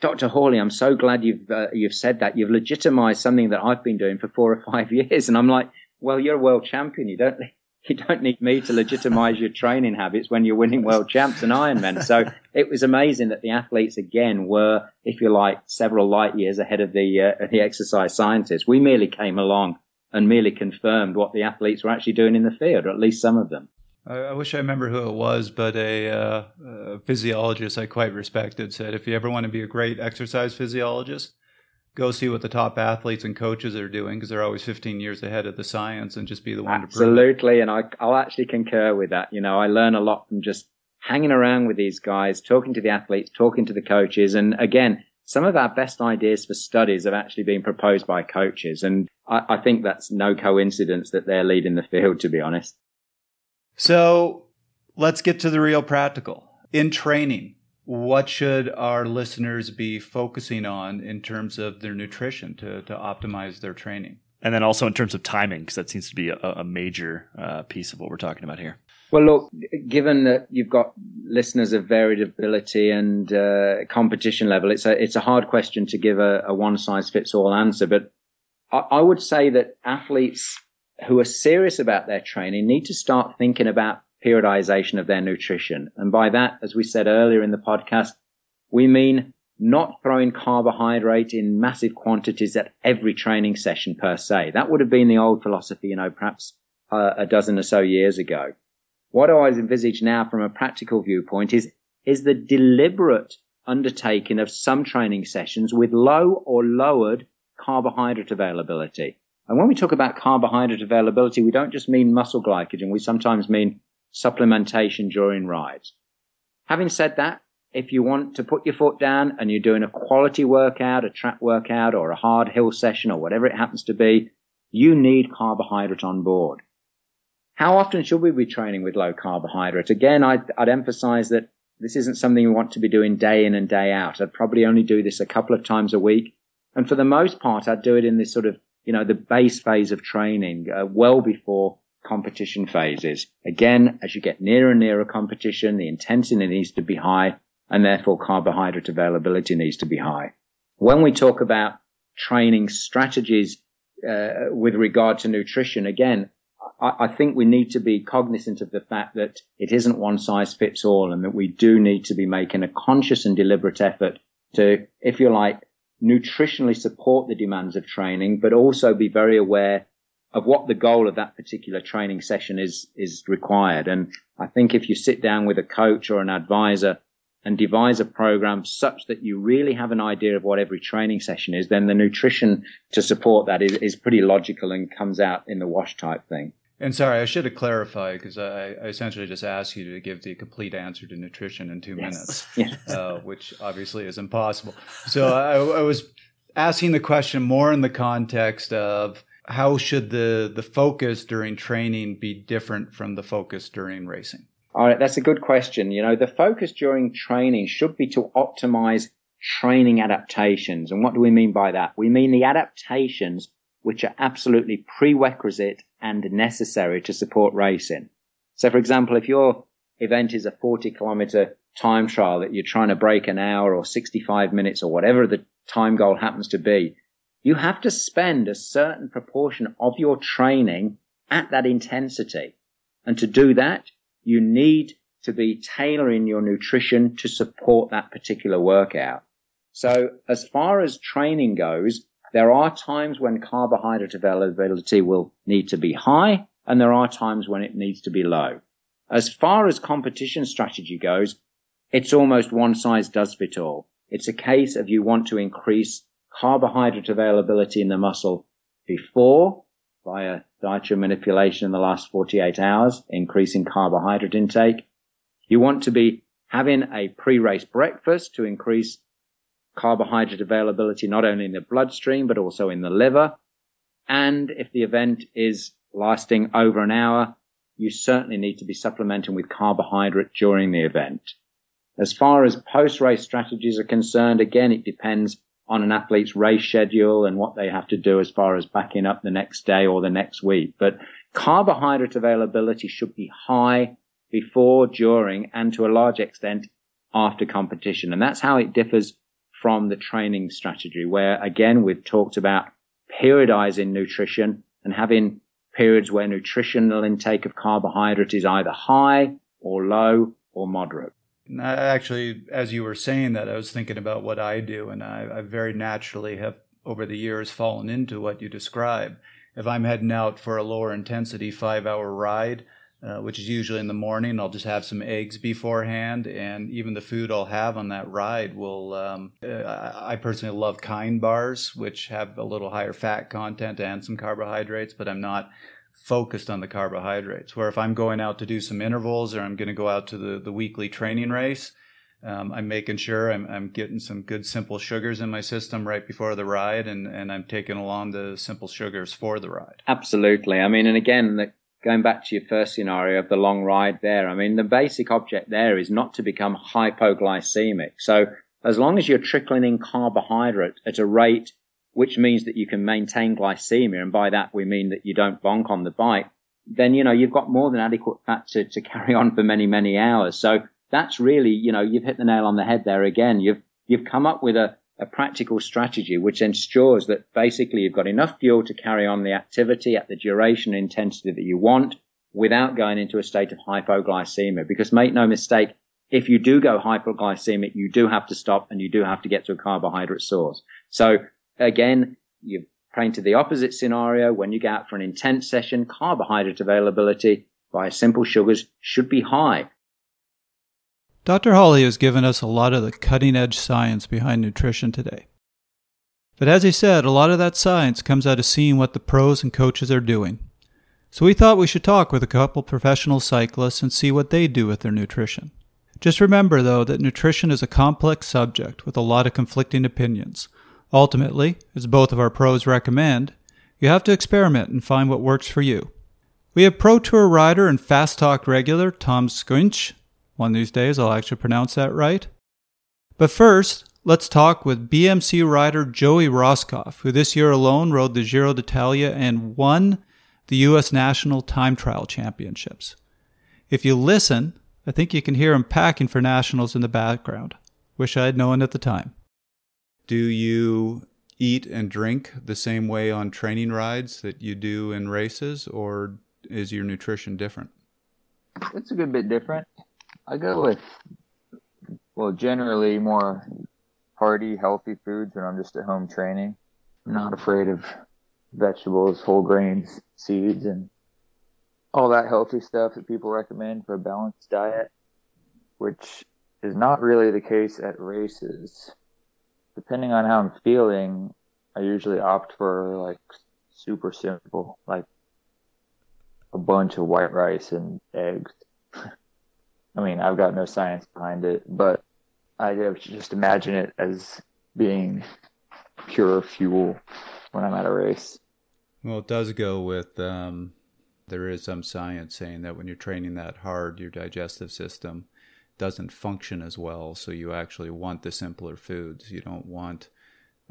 Dr. Hawley, I'm so glad you've, uh, you've said that. You've legitimized something that I've been doing for four or five [LAUGHS] years. And I'm like, well, you're a world champion. You don't, you don't need me to legitimize your training habits when you're winning world champs and Ironman. So it was amazing that the athletes again were, if you like, several light years ahead of the, uh, the exercise scientists. We merely came along and merely confirmed what the athletes were actually doing in the field, or at least some of them. I, wish I remember who it was, but a, uh, a physiologist I quite respected said, if you ever want to be a great exercise physiologist, go see what the top athletes and coaches are doing because they're always 15 years ahead of the science and just be the one Absolutely, to prove Absolutely, and I, I'll actually concur with that. You know, I learn a lot from just hanging around with these guys, talking to the athletes, talking to the coaches, and again, some of our best ideas for studies have actually been proposed by coaches. And I, I think that's no coincidence that they're leading the field, to be honest. So let's get to the real practical. In training, what should our listeners be focusing on in terms of their nutrition to, to optimize their training? And then also in terms of timing, because that seems to be a, a major uh, piece of what we're talking about here. Well, look, given that you've got listeners of varied ability and uh, competition level, it's a it's a hard question to give a, a one size fits all answer. But I, I would say that athletes who are serious about their training need to start thinking about periodization of their nutrition. And by that, as we said earlier in the podcast, we mean not throwing carbohydrate in massive quantities at every training session per se. That would have been the old philosophy, you know, perhaps uh, a dozen or so years ago. What I always envisage now from a practical viewpoint is, is the deliberate undertaking of some training sessions with low or lowered carbohydrate availability. And when we talk about carbohydrate availability, we don't just mean muscle glycogen. We sometimes mean supplementation during rides. Having said that, if you want to put your foot down and you're doing a quality workout, a track workout or a hard hill session or whatever it happens to be, you need carbohydrate on board. How often should we be training with low carbohydrate? Again, I'd, I'd emphasize that this isn't something you want to be doing day in and day out. I'd probably only do this a couple of times a week. And for the most part, I'd do it in this sort of, you know, the base phase of training, uh, well before competition phases. Again, as you get nearer and nearer competition, the intensity needs to be high and therefore carbohydrate availability needs to be high. When we talk about training strategies uh, with regard to nutrition, again, I, I think we need to be cognizant of the fact that it isn't one size fits all and that we do need to be making a conscious and deliberate effort to, if you like, nutritionally support the demands of training, but also be very aware of what the goal of that particular training session is, is required. And I think if you sit down with a coach or an advisor and devise a program such that you really have an idea of what every training session is, then the nutrition to support that is, is pretty logical and comes out in the wash type thing. And sorry, I should have clarified because I, I, essentially just asked you to give the complete answer to nutrition in two yes. minutes, [LAUGHS] yes. Uh, which obviously is impossible. So I, I was asking the question more in the context of how should the the focus during training be different from the focus during racing? All right, that's a good question. You know, the focus during training should be to optimize training adaptations. And what do we mean by that? We mean the adaptations which are absolutely prerequisite and necessary to support racing. So for example, if your event is a 40 kilometer time trial that you're trying to break an hour or 65 minutes or whatever the time goal happens to be, you have to spend a certain proportion of your training at that intensity. And to do that, you need to be tailoring your nutrition to support that particular workout. So as far as training goes, there are times when carbohydrate availability will need to be high and there are times when it needs to be low. As far as competition strategy goes, it's almost one size does fit all. It's a case of you want to increase carbohydrate availability in the muscle before via dietary manipulation in the last 48 hours, increasing carbohydrate intake. You want to be having a pre-race breakfast to increase carbohydrate availability not only in the bloodstream but also in the liver. And if the event is lasting over an hour, you certainly need to be supplementing with carbohydrate during the event. As far as post-race strategies are concerned, again, it depends on an athlete's race schedule and what they have to do as far as backing up the next day or the next week. But carbohydrate availability should be high before, during, and to a large extent after competition. And that's how it differs from the training strategy where again, we've talked about periodizing nutrition and having periods where nutritional intake of carbohydrate is either high or low or moderate. Actually, as you were saying that, I was thinking about what I do, and I, I very naturally have over the years fallen into what you describe. If I'm heading out for a lower intensity five hour ride, uh, which is usually in the morning, I'll just have some eggs beforehand, and even the food I'll have on that ride will. Um, uh, I personally love kind bars, which have a little higher fat content and some carbohydrates, but I'm not focused on the carbohydrates. Where if I'm going out to do some intervals or I'm going to go out to the, the weekly training race, um, I'm making sure I'm, I'm getting some good simple sugars in my system right before the ride, and, and I'm taking along the simple sugars for the ride. Absolutely. I mean, and again, the going back to your first scenario of the long ride there, I mean, the basic object there is not to become hypoglycemic. So as long as you're trickling in carbohydrate at a rate which means that you can maintain glycemia, and by that we mean that you don't bonk on the bike, then you know you've got more than adequate fat to, to [LAUGHS] carry on for many many hours. So that's really you know you've hit the nail on the head there again. You've you've come up with a, a practical strategy which ensures that basically you've got enough fuel to carry on the activity at the duration and intensity that you want without going into a state of hypoglycemia. Because make no mistake, if you do go hypoglycemic, you do have to stop and you do have to get to a carbohydrate source. So again, you're praying to the opposite scenario. When you go out for an intense session, carbohydrate availability via simple sugars should be high. Dr. Hawley has given us a lot of the cutting edge science behind nutrition today. But as he said, a lot of that science comes out of seeing what the pros and coaches are doing. So we thought we should talk with a couple professional cyclists and see what they do with their nutrition. Just remember, though, that nutrition is a complex subject with a lot of conflicting opinions. Ultimately, as both of our pros recommend, you have to experiment and find what works for you. We have Pro Tour rider and Fast Talk regular Tom Skunch. One of these days I'll actually pronounce that right. But first, let's talk with BMC rider Joey Rosskopf, who this year alone rode the Giro d'Italia and won the U.S. National Time Trial Championships. If you listen, I think you can hear him packing for nationals in the background. Wish I had known at the time. Do you eat and drink the same way on training rides that you do in races, or is your nutrition different? It's a good bit different. I go with, well, generally more hearty, healthy foods when I'm just at home training. I'm not afraid of vegetables, whole grains, seeds, and all that healthy stuff that people recommend for a balanced diet, which is not really the case at races depending on how I'm feeling, I usually opt for like super simple, like a bunch of white rice and eggs. I mean, I've got no science behind it, but I just imagine it as being pure fuel when I'm at a race. Well, it does go with um, there is some science saying that when you're training that hard, your digestive system doesn't function as well. So you actually want the simpler foods. You don't want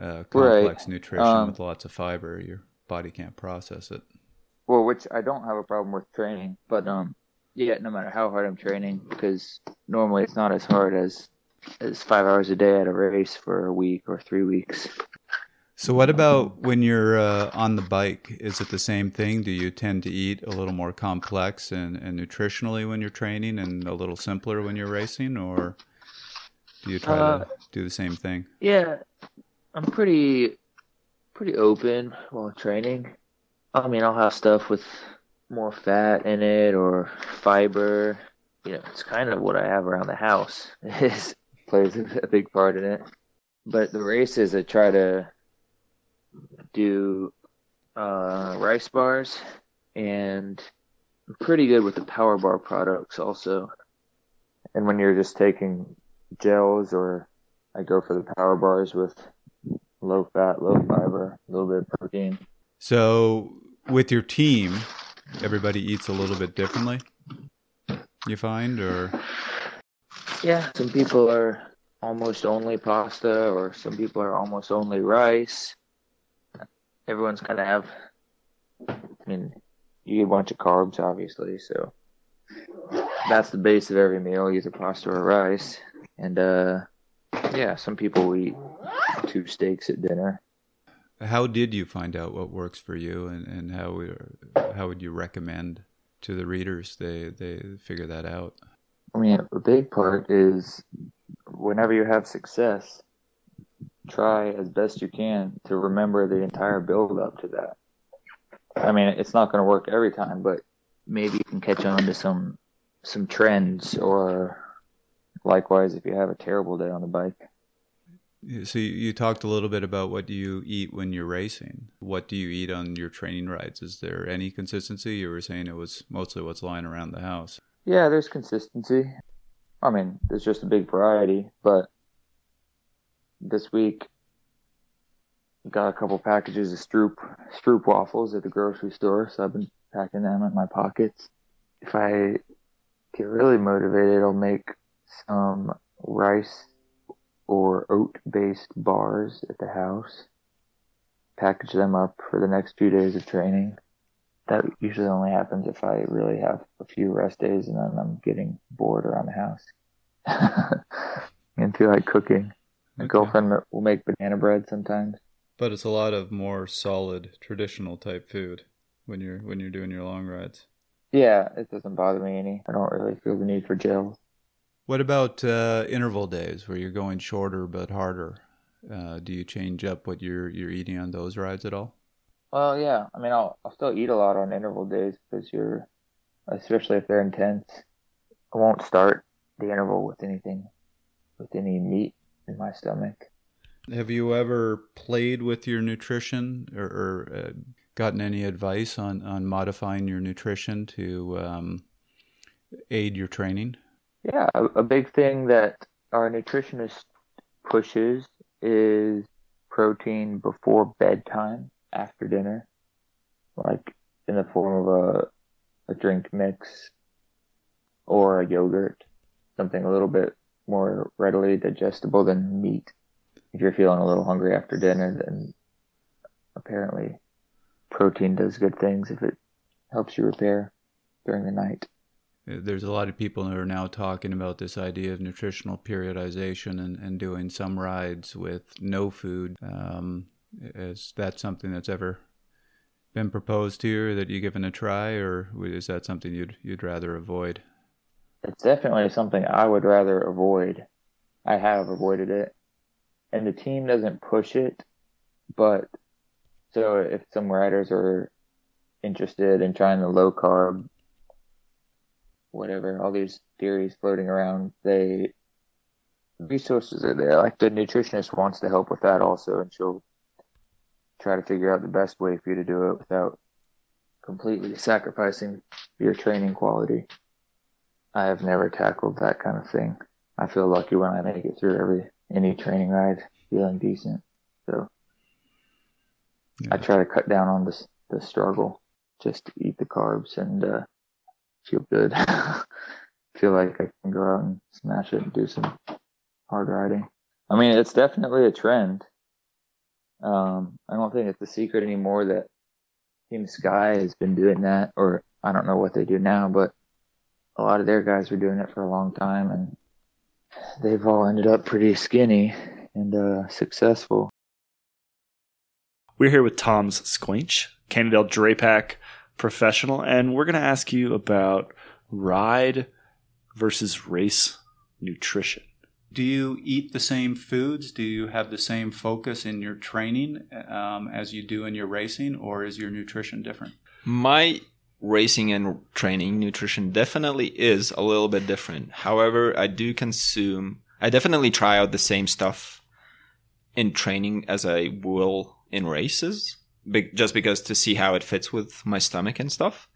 uh, complex right. nutrition um, with lots of fiber. Your body can't process it. Well, which I don't have a problem with training, but um, yeah, no matter how hard I'm training, because normally it's not as hard as as five hours a day at a race for a week or three weeks. So, what about when you're uh, on the bike? Is it the same thing? Do you tend to eat a little more complex and, and nutritionally when you're training and a little simpler when you're racing, or do you try uh, to do the same thing? Yeah, I'm pretty pretty open while training. I mean, I'll have stuff with more fat in it or fiber. You know, it's kind of what I have around the house. [LAUGHS] It plays a big part in it. But the races, I try to do uh, rice bars, and I'm pretty good with the power bar products also. And when you're just taking gels, or I go for the power bars with low fat, low fiber, a little bit of protein. So, with your team, everybody eats a little bit differently. You find, or yeah, some people are almost only pasta, or some people are almost only rice everyone's of have. I mean, you eat a bunch of carbs, obviously, so that's the base of every meal, either pasta or rice. And uh, yeah, some people eat two steaks at dinner. How did you find out what works for you, and, and how how would you recommend to the readers they they figure that out? I mean, a big part is whenever you have success, try as best you can to remember the entire build up to that. I mean, it's not going to work every time, but maybe you can catch on to some some trends or likewise if you have a terrible day on the bike. So you talked a little bit about what do you eat when you're racing. What do you eat on your training rides? Is there any consistency? You were saying it was mostly what's lying around the house. Yeah, there's consistency. I mean, there's just a big variety, but this week I got a couple packages of Stroop Stroop waffles at the grocery store, so I've been packing them in my pockets. If I get really motivated, I'll make some rice or oat based bars at the house, package them up for the next few days of training. That usually only happens if I really have a few rest days and then I'm getting bored around the house [LAUGHS] and feel like cooking. My Okay. girlfriend will make banana bread sometimes. But it's a lot of more solid, traditional type food when you're when you're doing your long rides. Yeah, it doesn't bother me any. I don't really feel the need for gels. What about uh, interval days where you're going shorter but harder? Uh, do you change up what you're you're eating on those rides at all? Well, yeah. I mean, I'll I'll still eat a lot on interval days because you're, especially if they're intense. I won't start the interval with anything, with any meat in my stomach. Have you ever played with your nutrition or, or uh, gotten any advice on, on modifying your nutrition to um, aid your training? Yeah, a, big thing that our nutritionist pushes is protein before bedtime, after dinner, like in the form of a, a drink mix or a yogurt, something a little bit more readily digestible than meat. If you're feeling a little hungry after dinner, then apparently protein does good things if it helps you repair during the night. There's a lot of people who are now talking about this idea of nutritional periodization and, and doing some rides with no food. Um, is that something that's ever been proposed you or that you've given a try, or is that something you'd you'd rather avoid? It's definitely something I would rather avoid. I have avoided it. And the team doesn't push it, but so if some riders are interested in trying the low carb, whatever, all these theories floating around, they resources are there. Like the nutritionist wants to help with that also, and she'll try to figure out the best way for you to do it without completely sacrificing your training quality. I have never tackled that kind of thing. I feel lucky when I make it through every any training ride feeling decent. So I try to cut down on the the struggle, just to eat the carbs and uh, feel good. [LAUGHS] feel like I can go out and smash it and do some hard riding. I mean, it's definitely a trend. Um, I don't think it's a secret anymore that Team Sky has been doing that, or I don't know what they do now, but a lot of their guys were doing it for a long time, and they've all ended up pretty skinny and uh, successful. We're here with Tom's Squinch, Cannondale Drapac professional, and we're going to ask you about ride versus race nutrition. Do you eat the same foods? Do you have the same focus in your training um, as you do in your racing, or is your nutrition different? My racing and training nutrition definitely is a little bit different. However, I do consume, I definitely try out the same stuff in training as I will in races, be- just because to see how it fits with my stomach and stuff.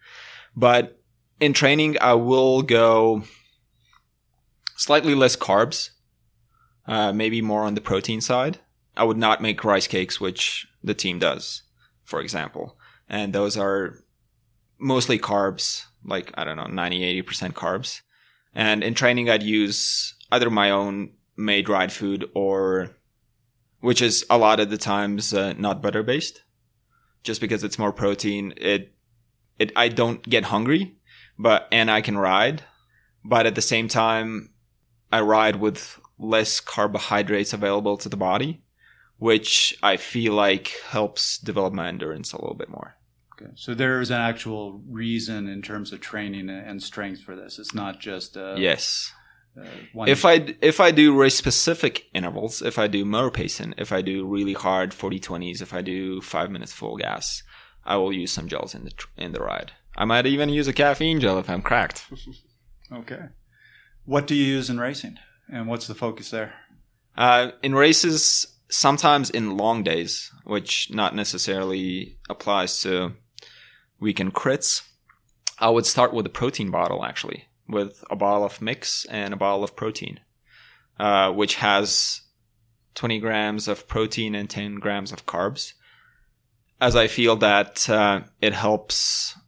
But in training, I will go slightly less carbs, uh, maybe more on the protein side. I would not make rice cakes, which the team does, for example. And those are mostly carbs, like, I don't know, 90, 80% carbs. And in training, I'd use either my own made ride food or, which is a lot of the times uh, nut butter based, just because it's more protein. It, it, I don't get hungry, but, and I can ride, but at the same time, I ride with less carbohydrates available to the body, which I feel like helps develop my endurance a little bit more. Okay. So there is an actual reason in terms of training and strength for this. It's not just uh, yes. Uh, one If I if I do race specific intervals, if I do motor pacing, if I do really hard 40-20s, if I do five minutes full gas, I will use some gels in the in the ride. I might even use a caffeine gel if I'm cracked. [LAUGHS] okay. What do you use in racing, and what's the focus there? Uh, in races, sometimes in long days, which not necessarily applies to weekend crits, I would start with a protein bottle actually, with a bottle of mix and a bottle of protein, uh, which has 20 grams of protein and 10 grams of carbs. As I feel that uh, it helps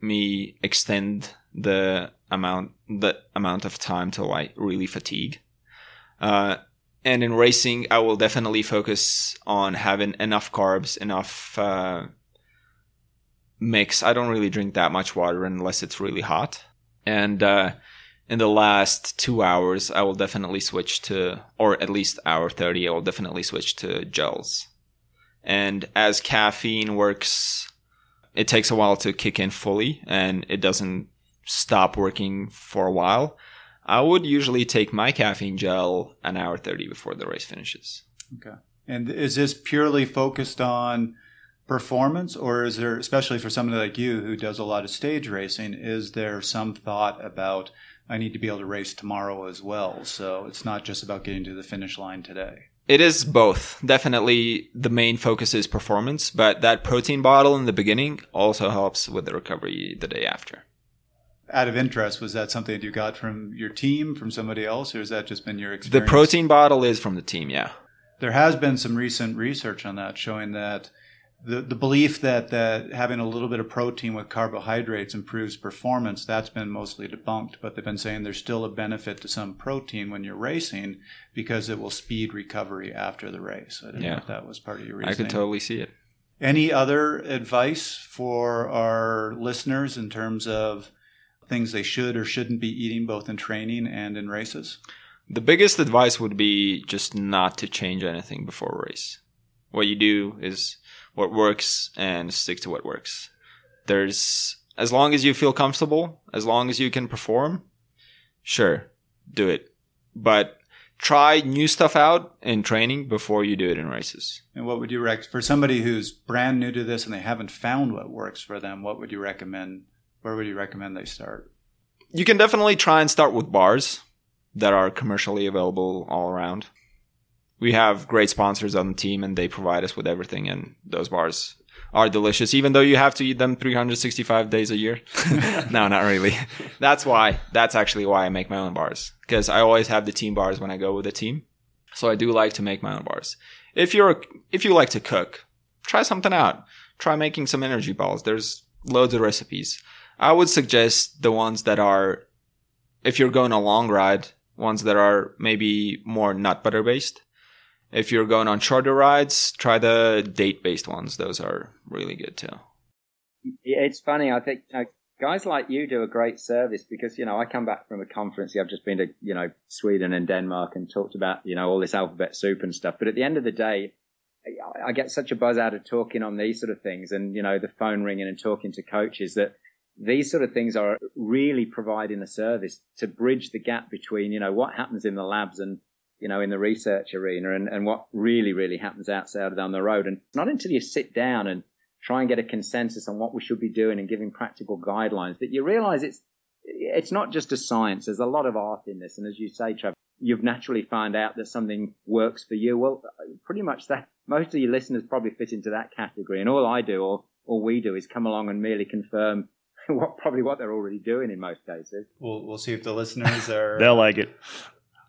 me extend the amount the amount of time till I really fatigue. Uh, and in racing, I will definitely focus on having enough carbs, enough uh, mix. I don't really drink that much water unless it's really hot. And uh, in the last two hours, I will definitely switch to, or at least hour 30, I will definitely switch to gels. And as caffeine works, it takes a while to kick in fully and it doesn't stop working for a while. I would usually take my caffeine gel an hour 30 before the race finishes. Okay. And is this purely focused on performance, or is there, especially for somebody like you who does a lot of stage racing, is there some thought about I need to be able to race tomorrow as well? So it's not just about getting to the finish line today. It is both. Definitely the main focus is performance, but that protein bottle in the beginning also helps with the recovery the day after. Out of interest, was that something that you got from your team, from somebody else, or has that just been your experience? The protein bottle is from the team, yeah. There has been some recent research on that showing that the, the belief that, that having a little bit of protein with carbohydrates improves performance, that's been mostly debunked. But they've been saying there's still a benefit to some protein when you're racing because it will speed recovery after the race. I didn't Yeah. know if that was part of your reasoning. I could totally see it. Any other advice for our listeners in terms of things they should or shouldn't be eating both in training and in races? The biggest advice would be just not to change anything before a race. What you do is what works and stick to what works. There's, as long as you feel comfortable, as long as you can perform, sure, do it. But try new stuff out in training before you do it in races. And what would you recommend for somebody who's brand new to this and they haven't found what works for them? What would you recommend? Where would you recommend they start? You can definitely try and start with bars that are commercially available all around. We have great sponsors on the team and they provide us with everything and those bars are delicious even though you have to eat them 365 days a year. [LAUGHS] no, not really. That's why that's actually why I make my own bars because I always have the team bars when I go with the team. So I do like to make my own bars. If you're if you like to cook, try something out. Try making some energy balls. There's loads of recipes. I would suggest the ones that are if you're going a long ride, ones that are maybe more nut butter based. If you're going on shorter rides, try the date based ones. Those are really good too. It's funny. I think uh, guys like you do a great service because you know I come back from a conference. I've just been to you know Sweden and Denmark and talked about you know all this alphabet soup and stuff. But at the end of the day, I get such a buzz out of talking on these sort of things and you know the phone ringing and talking to coaches that these sort of things are really providing a service to bridge the gap between you know what happens in the labs and you know in the research arena and, and what really really happens outside down the road. And it's not until you sit down and try and get a consensus on what we should be doing and giving practical guidelines that you realize it's it's not just a science. There's a lot of art in this. And as you say, Trevor, you've naturally found out that something works for you. Well, pretty much that most of your listeners probably fit into that category. And all I do or all we do is come along and merely confirm [LAUGHS] what probably what they're already doing in most cases. We'll we'll see if the listeners are. They'll like it.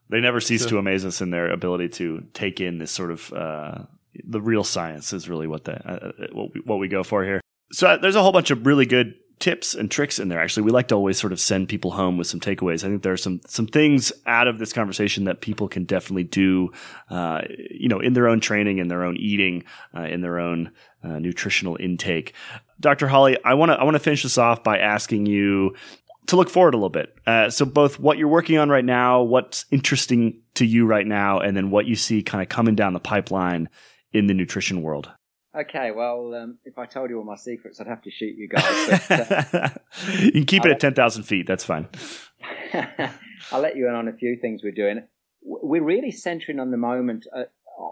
They never cease So- to amaze us in their ability to take in this sort of uh, the real science is really what the uh, uh, what we, what we go for here. So uh, there's a whole bunch of really good tips and tricks in there. Actually, we like to always sort of send people home with some takeaways. I think there are some some things out of this conversation that people can definitely do, uh, you know, in their own training, in their own eating, uh, in their own uh, nutritional intake. Dr. Hawley, I want to I want to finish this off by asking you to look forward a little bit. Uh, so both what you're working on right now, what's interesting to you right now, and then what you see kind of coming down the pipeline in the nutrition world. Okay, well, um, if I told you all my secrets, I'd have to shoot you guys. But, uh, [LAUGHS] you can keep it at 10,000 feet. That's fine. [LAUGHS] I'll let you in on a few things we're doing. We're really centering on the moment uh,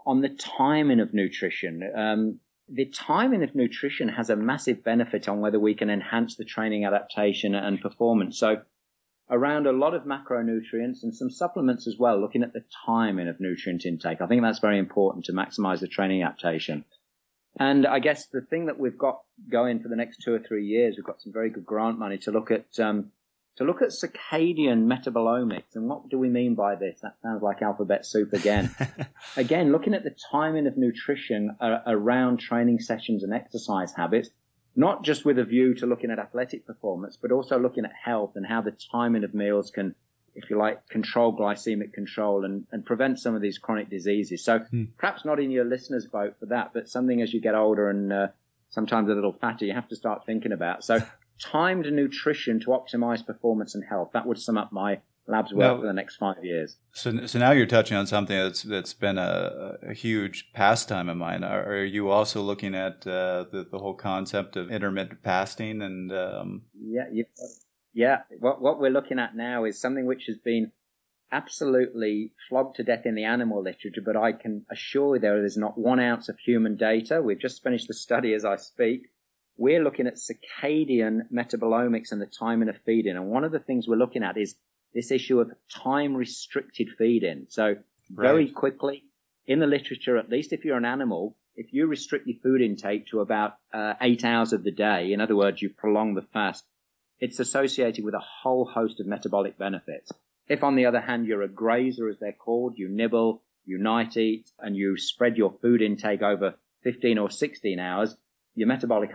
on the timing of nutrition. Um, the timing of nutrition has a massive benefit on whether we can enhance the training adaptation and performance. So around a lot of macronutrients and some supplements as well, looking at the timing of nutrient intake. I think that's very important to maximize the training adaptation. And I guess the thing that we've got going for the next two or three years, we've got some very good grant money to look at um, to look at circadian metabolomics. And what do we mean by this? That sounds like alphabet soup again. [LAUGHS] again, looking at the timing of nutrition uh, around training sessions and exercise habits, not just with a view to looking at athletic performance, but also looking at health and how the timing of meals can, if you like, control glycemic control and, and prevent some of these chronic diseases. So Hmm. perhaps not in your listeners' boat for that, but something as you get older and uh, sometimes a little fatter, you have to start thinking about. So timed nutrition to optimize performance and health. That would sum up my lab's work Now- for the next five years. So, so now you're touching on something that's that's been a, a huge pastime of mine. Are, are you also looking at uh, the the whole concept of intermittent fasting and um, Yeah, you, yeah. What what we're looking at now is something which has been absolutely flogged to death in the animal literature, but I can assure you there is not one ounce of human data. We've just finished the study as I speak. We're looking at circadian metabolomics and the timing of feeding, and one of the things we're looking at is this issue of time restricted feeding. So very Right. quickly in the literature, at least if you're an animal, if you restrict your food intake to about uh, eight hours of the day, in other words, you prolong the fast, it's associated with a whole host of metabolic benefits. If on the other hand, you're a grazer, as they're called, you nibble, you night eat, and you spread your food intake over 15 or 16 hours, your metabolic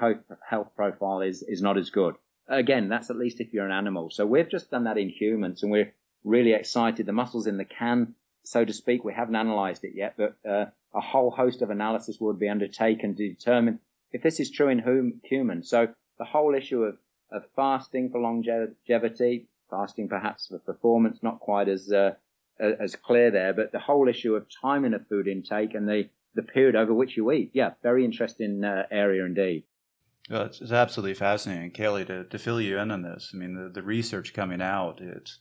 health profile is, is not as good. Again, that's at least if you're an animal. So we've just done that in humans and we're really excited. The muscles in the can, so to speak, we haven't analyzed it yet, but uh, a whole host of analysis would be undertaken to determine if this is true in hum- humans. So the whole issue of, of fasting for longevity, fasting perhaps for performance, not quite as uh, as clear there, but the whole issue of timing of food intake and the the period over which you eat. Yeah, very interesting uh, area indeed. Well, it's, it's absolutely fascinating, Caley, to, to fill you in on this. I mean, the, the research coming out, it's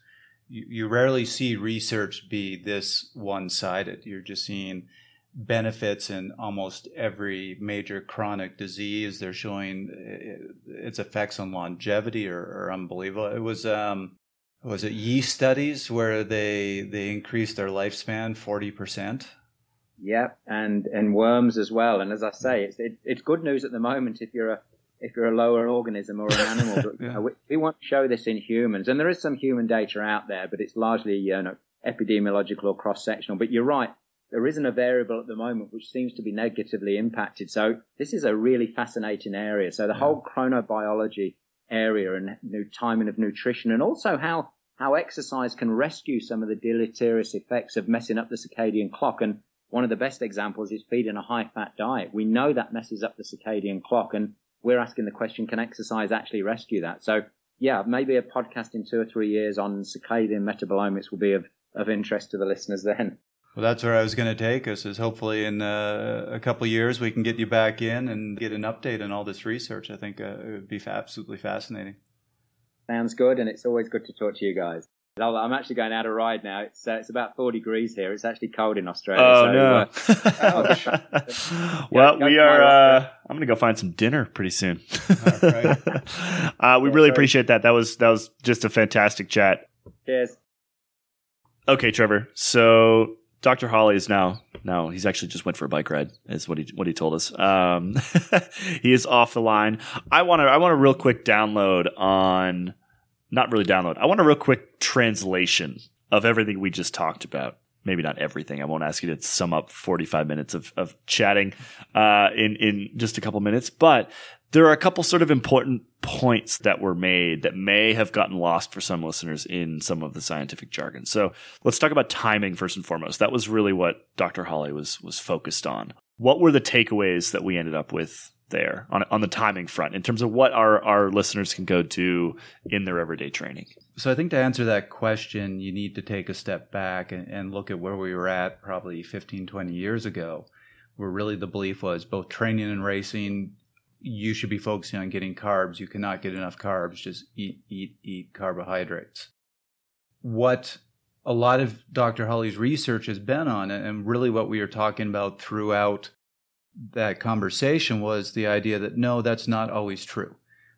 you, you rarely see research be this one-sided. You're just seeing benefits in almost every major chronic disease. They're showing uh, its effects on longevity are, are unbelievable. It was um, was it yeast studies where they they increased their lifespan forty percent. Yeah, and and worms as well. And as I say, it's it, it's good news at the moment if you're a if you're a lower organism or an [LAUGHS] animal. But you uh, know, we, we want to show this in humans, and there is some human data out there, but it's largely you know epidemiological or cross sectional. But you're right. There isn't a variable at the moment which seems to be negatively impacted. So this is a really fascinating area. So the whole chronobiology area and new timing of nutrition and also how, how exercise can rescue some of the deleterious effects of messing up the circadian clock. And one of the best examples is feeding a high fat diet. We know that messes up the circadian clock and we're asking the question, can exercise actually rescue that? So yeah, maybe a podcast in two or three years on circadian metabolomics will be of, of interest to the listeners then. Well, that's where I was going to take us. Is hopefully in uh, a couple of years we can get you back in and get an update on all this research. I think uh, it would be absolutely fascinating. Sounds good, and it's always good to talk to you guys. Well, I'm actually going out a ride now. It's uh, it's about 4 degrees here. It's actually cold in Australia. Oh so, no! uh, [LAUGHS] [LAUGHS] [LAUGHS] well, we are. Uh. I'm gonna go find some dinner pretty soon. right. uh, we Yeah, really sorry. appreciate that. That was that was just a fantastic chat. cheers. Okay, Trevor. So Dr. Hawley is now now he's actually just went for a bike ride. Is what he what he told us. Um, he is off the line. I want to I want a real quick download on not really download. I want a real quick translation of everything we just talked about. Maybe not everything. I won't ask you to sum up 45 minutes of, of chatting uh, in in just a couple minutes, but there are a couple sort of important points that were made that may have gotten lost for some listeners in some of the scientific jargon. So let's talk about timing first and foremost. That was really what Dr. Hawley was was focused on. What were the takeaways that we ended up with there on on the timing front in terms of what our our listeners can go to in their everyday training? So I think to answer that question, you need to take a step back and, and look at where we were at probably 15, 20 years ago, where really the belief was both training and racing, you should be focusing on getting carbs. You cannot get enough carbs. Just eat, eat, eat carbohydrates. What a lot of Dr. Hawley's research has been on, and really what we are talking about throughout that conversation was the idea that no, that's not always true.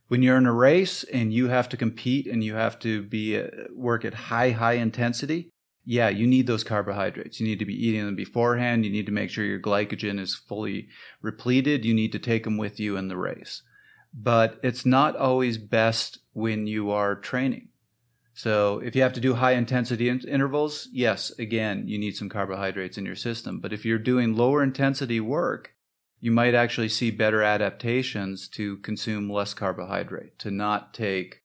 When you're in a race and you have to compete and you have to be uh, work at high high intensity yeah you need those carbohydrates. You need to be eating them beforehand. You need to make sure your glycogen is fully repleted. You need to take them with you in the race. But it's not always best when you are training. So if you have to do high intensity in- intervals yes again you need some carbohydrates in your system. But if you're doing lower intensity work you might actually see better adaptations to consume less carbohydrate, to not take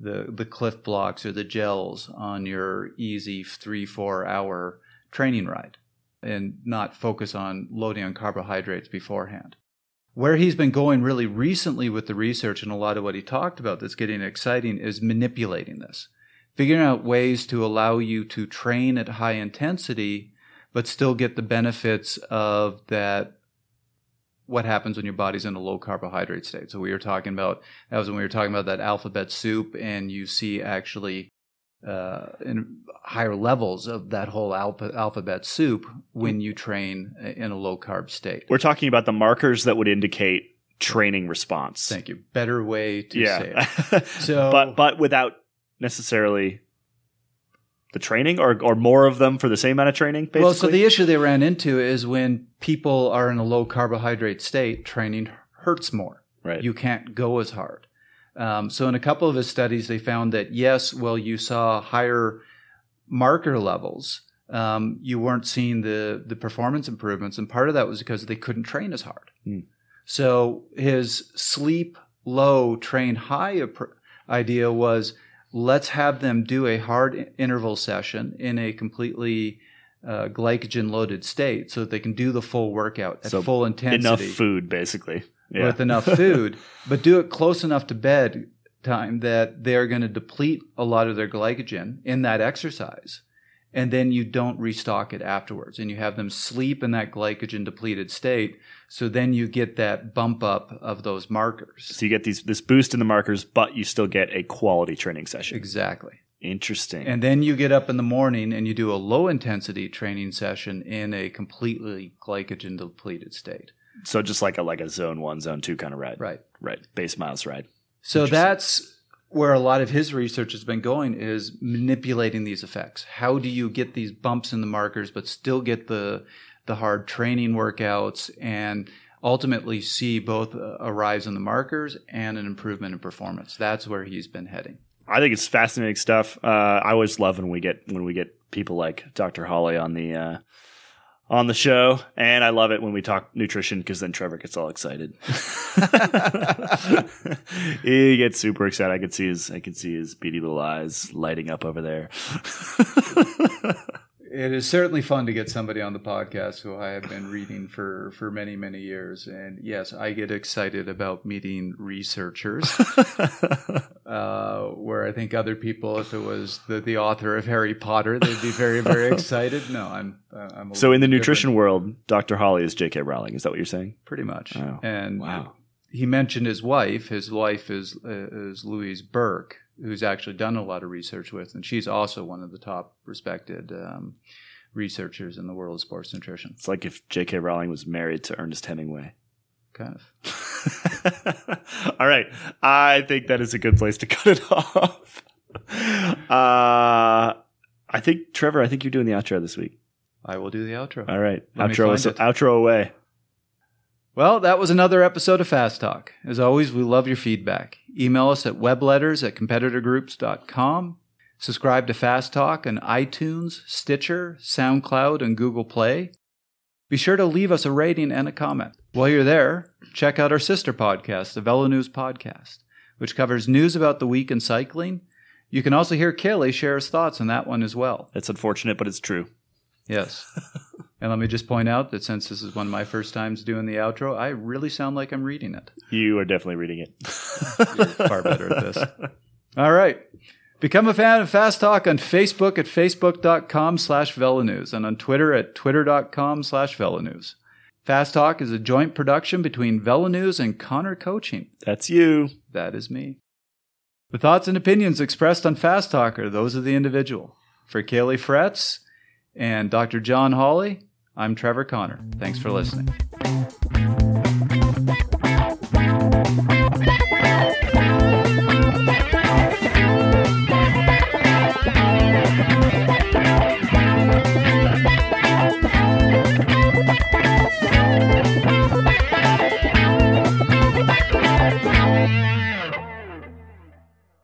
the the Clif Bloks or the gels on your easy three four hour training ride, and not focus on loading on carbohydrates beforehand. Where he's been going really recently with the research and a lot of what he talked about that's getting exciting is manipulating this, figuring out ways to allow you to train at high intensity, but still get the benefits of that what happens when your body's in a low carbohydrate state. So we were talking about that was when we were talking about that alphabet soup, and you see actually uh, in higher levels of that whole alpha, alphabet soup when you train in a low carb state. We're talking about the markers that would indicate training response. Thank you. Better way to say Yeah. it. [LAUGHS] So- but but without necessarily the training or or more of them for the same amount of training. Basically. Well, so the issue they ran into is when people are in a low carbohydrate state, training hurts more. Right. You can't go as hard. Um, so in a couple of his studies, they found that yes, well, you saw higher marker levels. Um, you weren't seeing the the performance improvements, and part of that was because they couldn't train as hard. Hmm. So his sleep low, train high idea was let's have them do a hard interval session in a completely uh, glycogen loaded state so that they can do the full workout at So full intensity enough food, basically. Yeah. with enough [LAUGHS] food, but do it close enough to bed time that they're going to deplete a lot of their glycogen in that exercise. And then you don't restock it afterwards. And you have them sleep in that glycogen depleted state. So then you get that bump up of those markers. so you get these this boost in the markers, but you still get a quality training session. Exactly. Interesting. And then you get up in the morning and you do a low intensity training session in a completely glycogen depleted state. so just like a like a zone one, zone two kind of ride. Right. Right. Base miles ride. So that's where a lot of his research has been going is manipulating these effects. How do you get these bumps in the markers but still get the the hard training workouts and ultimately see both a rise in the markers and an improvement in performance. That's where he's been heading. I think it's fascinating stuff. Uh, I always love when we get when we get people like Dr. Hawley on the uh, on the show, and I love it when we talk nutrition because then Trevor gets all excited. [LAUGHS] he gets super excited. I can see his I could see his beady little eyes lighting up over there. [LAUGHS] It is certainly fun to get somebody on the podcast who I have been reading for, for many, many years. And yes, I get excited about meeting researchers. [LAUGHS] uh, where I think other people, if it was the, the author of Harry Potter, they'd be very, very excited. No, I'm, I'm so in the nutrition different, world, Dr. Hawley is J.K. Rowling. Is that what you're saying? pretty much. Wow. And Wow. he mentioned his wife. His wife is uh, is Louise Burke, who's actually done a lot of research with, and she's also one of the top respected um, researchers in the world of sports nutrition. It's like if J.K. Rowling was married to Ernest Hemingway. Kind of. [LAUGHS] All right. I think that is a good place to cut it [LAUGHS] off. Uh, I think, Trevor, I think you're doing the outro this week. I will do the outro. All right. Let outro, it. outro away. Well, that was another episode of Fast Talk. As always, we love your feedback. Email us at webletters at competitorgroups.com. Subscribe to Fast Talk on iTunes, Stitcher, SoundCloud, and Google Play. Be sure to leave us a rating and a comment. While you're there, check out our sister podcast, the Velo News Podcast, which covers news about the week in cycling. You can also hear Caley share his thoughts on that one as well. It's unfortunate, but it's true. Yes. [LAUGHS] and let me just point out that since this is one of my first times doing the outro, I really sound like I'm reading it. You are definitely reading it. [LAUGHS] You're far better at this. All right. Become a fan of Fast Talk on Facebook at facebook.com slash velonews and on Twitter at twitter.com slash velonews. Fast Talk is a joint production between Velonews and Connor Coaching. That's you. That is me. The thoughts and opinions expressed on Fast Talk are those of the individual. For Caley Fretz and Dr. John Hawley, I'm Trevor Connor. Thanks for listening.